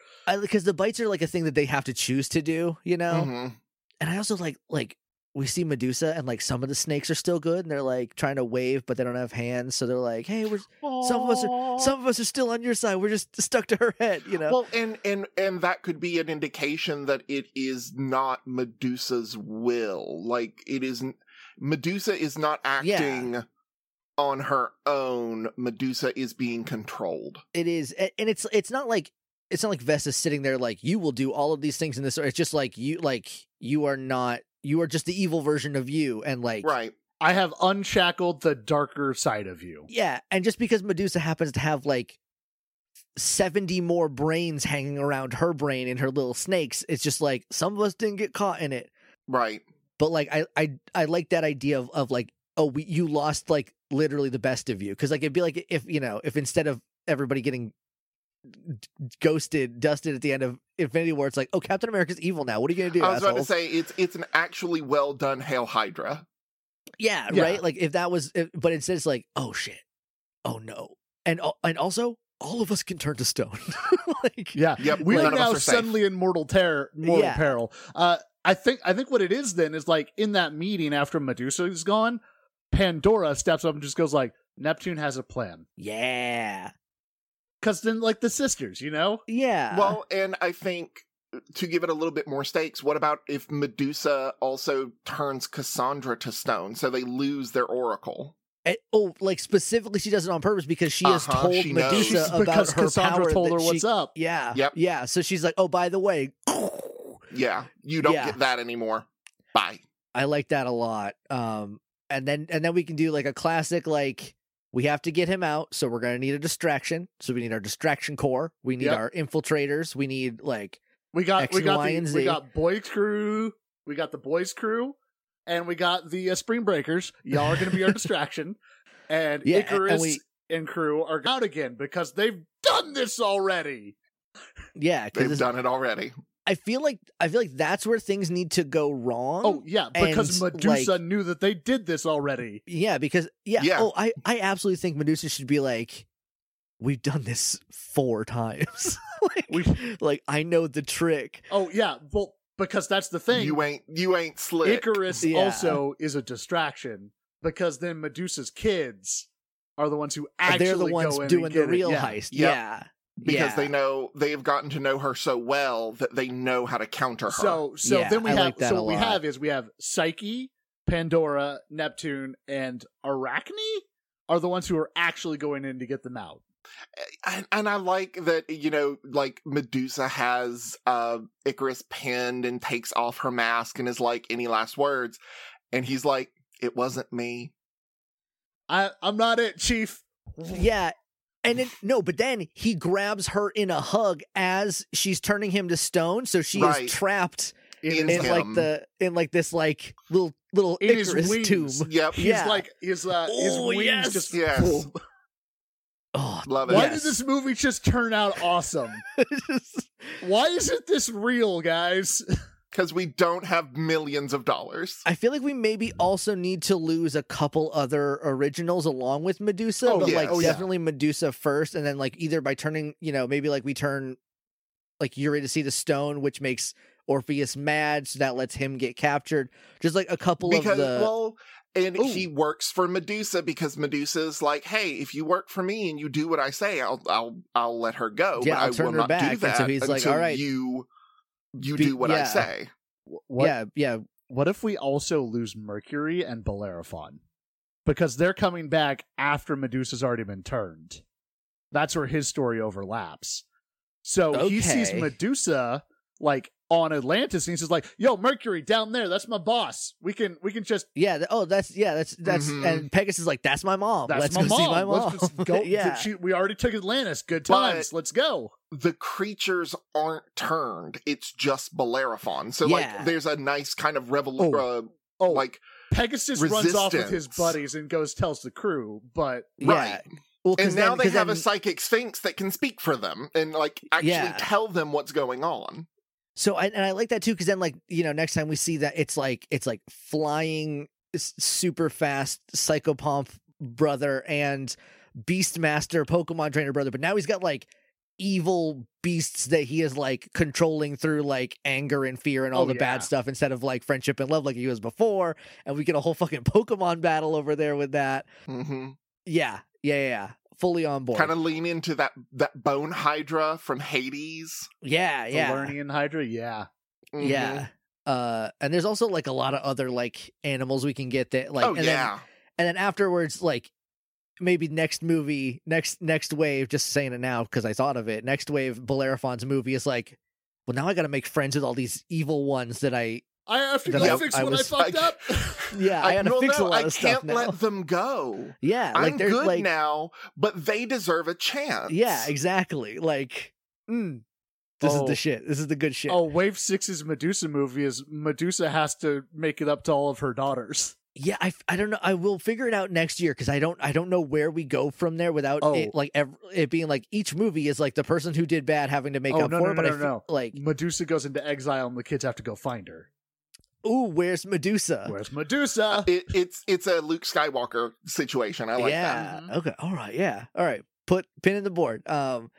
because the bites are like a thing that they have to choose to do, you know? Mhm. And I also like like we see Medusa and like some of the snakes are still good and they're like trying to wave, but they don't have hands. So they're like, hey, we're some of us are some of us are still on your side. We're just stuck to her head, you know? Well, and and and that could be an indication that it is not Medusa's will. Like it isn't. Medusa is not acting on her own. Medusa is being controlled. it is and it's it's not like it's not like Vesta's sitting there like you will do all of these things in this it's just like you like you are not you are just the evil version of you and like Right. I have unshackled the darker side of you. yeah and just because Medusa happens to have like 70 more brains hanging around her brain in her little snakes it's just like some of us didn't get caught in it Right. but like I I I like that idea of of like oh we you lost like literally the best of you because like it'd be like if you know if instead of everybody getting ghosted dusted at the end of Infinity War it's like oh Captain America's evil now what are you gonna do I was about to say it's it's an actually well done Hail Hydra. yeah, Yeah. right like if that was if, but instead it's like oh shit oh no and and also all of us can turn to stone like Yeah. Yep. we none are of now are safe. suddenly in mortal terror mortal Yeah. peril. Uh I think I think what it is then is like in that meeting after Medusa is gone, Pandora steps up and just goes like, Neptune has a plan. yeah Cause then like the sisters, you know? yeah Well, and I think to give it a little bit more stakes, what about if Medusa also turns Cassandra to stone, so they lose their oracle? And- oh like specifically she does it on purpose because she has Uh-huh, told she knows. Medusa She's- about because her Cassandra power told that her she- what's up. Yeah. Yep. Yeah. So she's like, oh, by the way, Yeah, you don't Yeah. get that anymore. Bye. I like that a lot. Um, and then and then we can do like a classic like we have to get him out, so we're gonna need a distraction. So we need our distraction core. We need Yep. our infiltrators. We need like We got X we got Y the, we got boys crew. We got the boys crew, and we got the uh, Spring Breakers. Y'all are going to be our distraction, and Yeah, and- and Icarus we- and crew are out again because they've done this already. Yeah, They've done it already. I feel like I feel like that's where things need to go wrong. Oh yeah, because and, Medusa like- knew that they did this already. yeah, because yeah, Yeah. Oh, I I absolutely think Medusa should be like, we've done this four times. like, We- like I know the trick. Oh yeah, well because that's the thing. You ain't you ain't slick. Icarus Yeah. also is a distraction because then Medusa's kids are the ones who actually They're the ones go in doing and the get it. real Yeah. heist. Yep. Yeah, because yeah. they know they've gotten to know her so well that they know how to counter her. So so Yeah, then we I have like so what we lot. have is we have Psyche, Pandora, Neptune, and Arachne are the ones who are actually going in to get them out. and, and I like that you know, like Medusa has uh Icarus pinned and takes off her mask and is like, "Any last words?" And he's like, "It wasn't me." I I'm not it, Chief. yeah. And then no, but then he grabs her in a hug as she's turning him to stone, so she Right. is trapped In in like the in like this like little little In Icarus wings. tomb. Yep. He's Yeah. like his uh his Oh, wings yes. just Yes. Oh, Love it. Why Yes. did this movie just turn out awesome? Why isn't this real, guys? Because we don't have millions of dollars. I feel like we maybe also need to lose a couple other originals along with Medusa, Oh, but yeah. like Oh, yeah. definitely Medusa first, and then like either by turning, you know, maybe like we turn like Eurydice to stone, which makes Orpheus mad, so that lets him get captured. Just like a couple because of the well and Ooh. he works for Medusa because Medusa's like, "Hey, if you work for me and you do what I say, I'll I'll I'll let her go, Yeah, but I'll I turn will her not back." do And so that he's like, "All right, you you be- do what I say." What, yeah, yeah, What if we also lose Mercury and Bellerophon? Because they're coming back after Medusa's already been turned. That's where his story overlaps. So he sees Medusa like on Atlantis and he's just like, "Yo, Mercury down there, that's my boss. We can we can just yeah. oh, that's yeah, that's that's Mhm. and Pegasus is like, that's my mom. that's Let's my go mom. see my mom. Let's go. yeah, she, we already took Atlantis. Good But- times. Let's go." The creatures aren't turned; it's just Bellerophon. So, Yeah. like, there's a nice kind of revolution. Oh. Uh, Oh, like, Pegasus runs off with his buddies and goes tells the crew, but yeah. right. Well, And now then- they 'cause have a psychic sphinx that can speak for them and like actually Yeah. tell them what's going on. So I, and I like that too because then like you know next time we see that it's like it's like flying super fast psychopomp brother and beastmaster Pokemon trainer brother, but now he's got like evil beasts that he is like controlling through like anger and fear and all Oh, the yeah. bad stuff instead of like friendship and love like he was before, and we get a whole fucking Pokemon battle over there with that. hmm Yeah, yeah, yeah, yeah. Fully on board. Kind of lean into that that bone hydra from Hades. yeah, The yeah. Lernaean Hydra, yeah. Mhm. Yeah. Uh, and there's also like a lot of other like animals we can get that like oh and yeah. then, and then afterwards like maybe next movie next next wave just saying it now because I thought of it next wave Bellerophon's movie is like well now I got to make friends with all these evil ones that I I have to go I- fix I what was- I fucked I- up. yeah I, I, got to well, fix no, a lot I of can't now let them go. yeah like I'm there's good like now, but they deserve a chance. yeah exactly like mm, this is Oh. the shit this is the good shit oh, Wave Six's Medusa movie is Medusa has to make it up to all of her daughters. Yeah, I, I don't know. I will figure it out next year because I don't I don't know where we go from there without Oh. it like ev- it being like each movie is like the person who did bad having to make Oh, up no, for no, it. But no, I no, feel no. like, Medusa goes into exile and the kids have to go find her. Ooh, where's Medusa? Where's Medusa? It, it's it's a Luke Skywalker situation. I like yeah. that. Okay. All right. Yeah. All right. Put pin in the board. Um.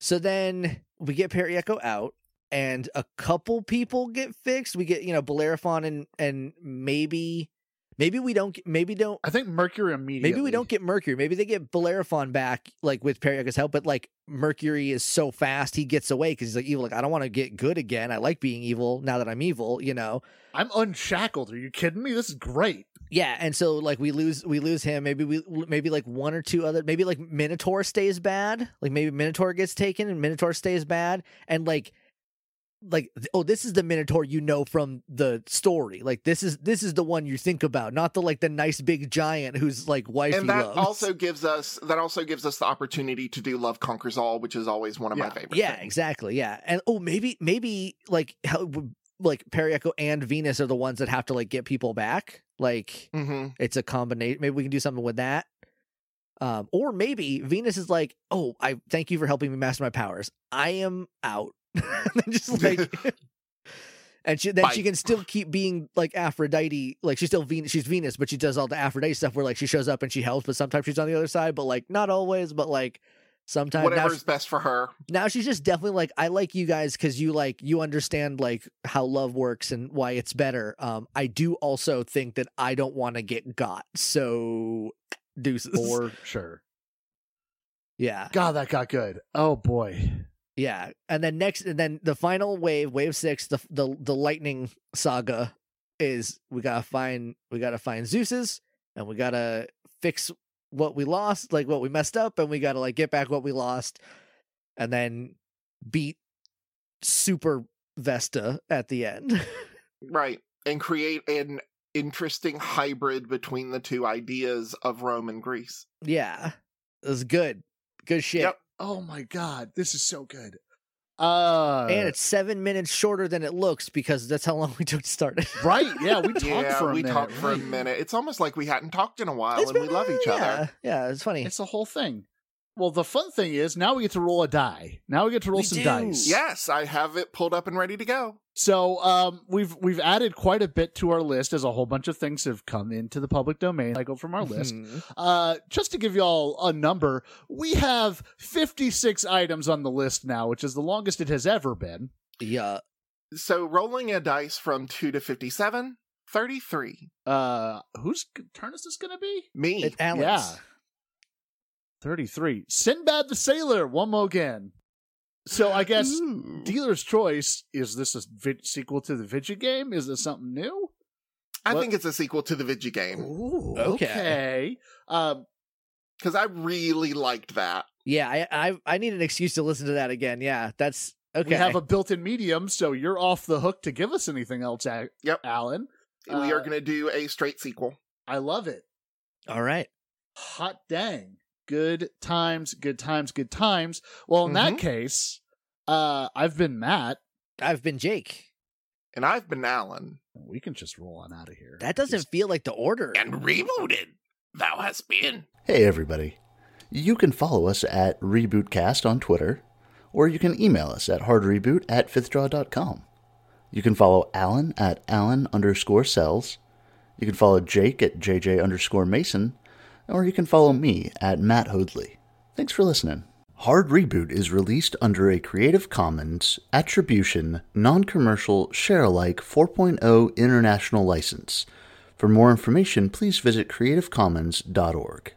So then we get Periaco out, and a couple people get fixed. We get you know Bellerophon and and maybe maybe we don't get- maybe don't I think Mercury immediately. Maybe we don't get Mercury. Maybe they get Bellerophon back, like with Periaco's help. But like Mercury is so fast, he gets away because he's like evil. Like I don't want to get good again. I like being evil now that I'm evil. You know. I'm unshackled. Are you kidding me? This is great. Yeah, and so like we lose we lose him. Maybe we maybe like one or two other. Maybe like Minotaur stays bad. Like maybe Minotaur gets taken and Minotaur stays bad. And like like oh this is the minotaur you know from the story like this is this is the one you think about not the like the nice big giant who's like wife and that loves. also gives us that also gives us the opportunity to do love conquers all which is always one of my Yeah. favorite yeah things. exactly yeah and oh maybe maybe like how like Periaco and Venus are the ones that have to like get people back like hmm it's a combination maybe we can do something with that um or maybe Venus is like oh I thank you for helping me master my powers I am out and just like and she then she can still keep being like Aphrodite like she's still Venus she's Venus but she does all the Aphrodite stuff where like she shows up and she helps but sometimes she's on the other side but like not always but like sometimes whatever's she- best for her now she's just definitely like i like you guys because you like you understand like how love works and why it's better um i do also think that i don't want to get got so deuces For sure. yeah God, that got good. Oh boy. Yeah and then next and then the final wave wave six the the, the lightning saga is we gotta find we gotta find zeus's and we gotta fix what we lost like what we messed up and we gotta like get back what we lost and then beat super vesta at the end. Right and create an interesting hybrid between the two ideas of rome and greece. Yeah it was good good shit. Yep. Oh my god, this is so good. Uh and it's seven minutes shorter than it looks because that's how long we took to start it right, yeah, we talked yeah for a we minute. talked for a minute it's almost like we hadn't talked in a while It's and we love each yeah, other yeah it's funny It's the whole thing. Well, the fun thing is now we get to roll a die. Now we get to roll We some do. dice. yes i have it pulled up and ready to go So um, we've we've added quite a bit to our list as a whole bunch of things have come into the public domain. I go from our list. Mhm. Uh, just to give y'all a number, we have 56 items on the list now, which is the longest it has ever been. yeah so rolling a dice from 2 to 57 33 Uh, whose turn is this going to be? me it's Alan's. Yeah. 33. Sinbad the Sailor, one more again. So I guess Ooh. Dealer's Choice, is this a vid- sequel to the video game? Is this something new? i what- think it's a sequel to the video game Ooh, Okay. okay. Um, because i really liked that Yeah, I, I I need an excuse to listen to that again. Yeah, that's okay. We have a built-in medium, so you're off the hook to give us anything else, A- Yep. Alan. we are Uh, going to do a straight sequel I love it. All right. Hot dang. Good times, good times, good times. Well, in that Mhm. case, uh, I've been Matt. I've been Jake. and i've been alan We can just roll on out of here. That doesn't Just- feel like the order. And rebooted thou hast been Hey, everybody. You can follow us at RebootCast on Twitter, or you can email us at hardreboot at fifthdraw.com. You can follow Alan at Alan underscore cells. You can follow Jake at JJ underscore Mason, or you can follow me at Matt Hoadley. Thanks for listening. Hard Reboot is released under a Creative Commons Attribution Non Commercial Share Alike 4.0 International License. For more information, please visit creativecommons.org.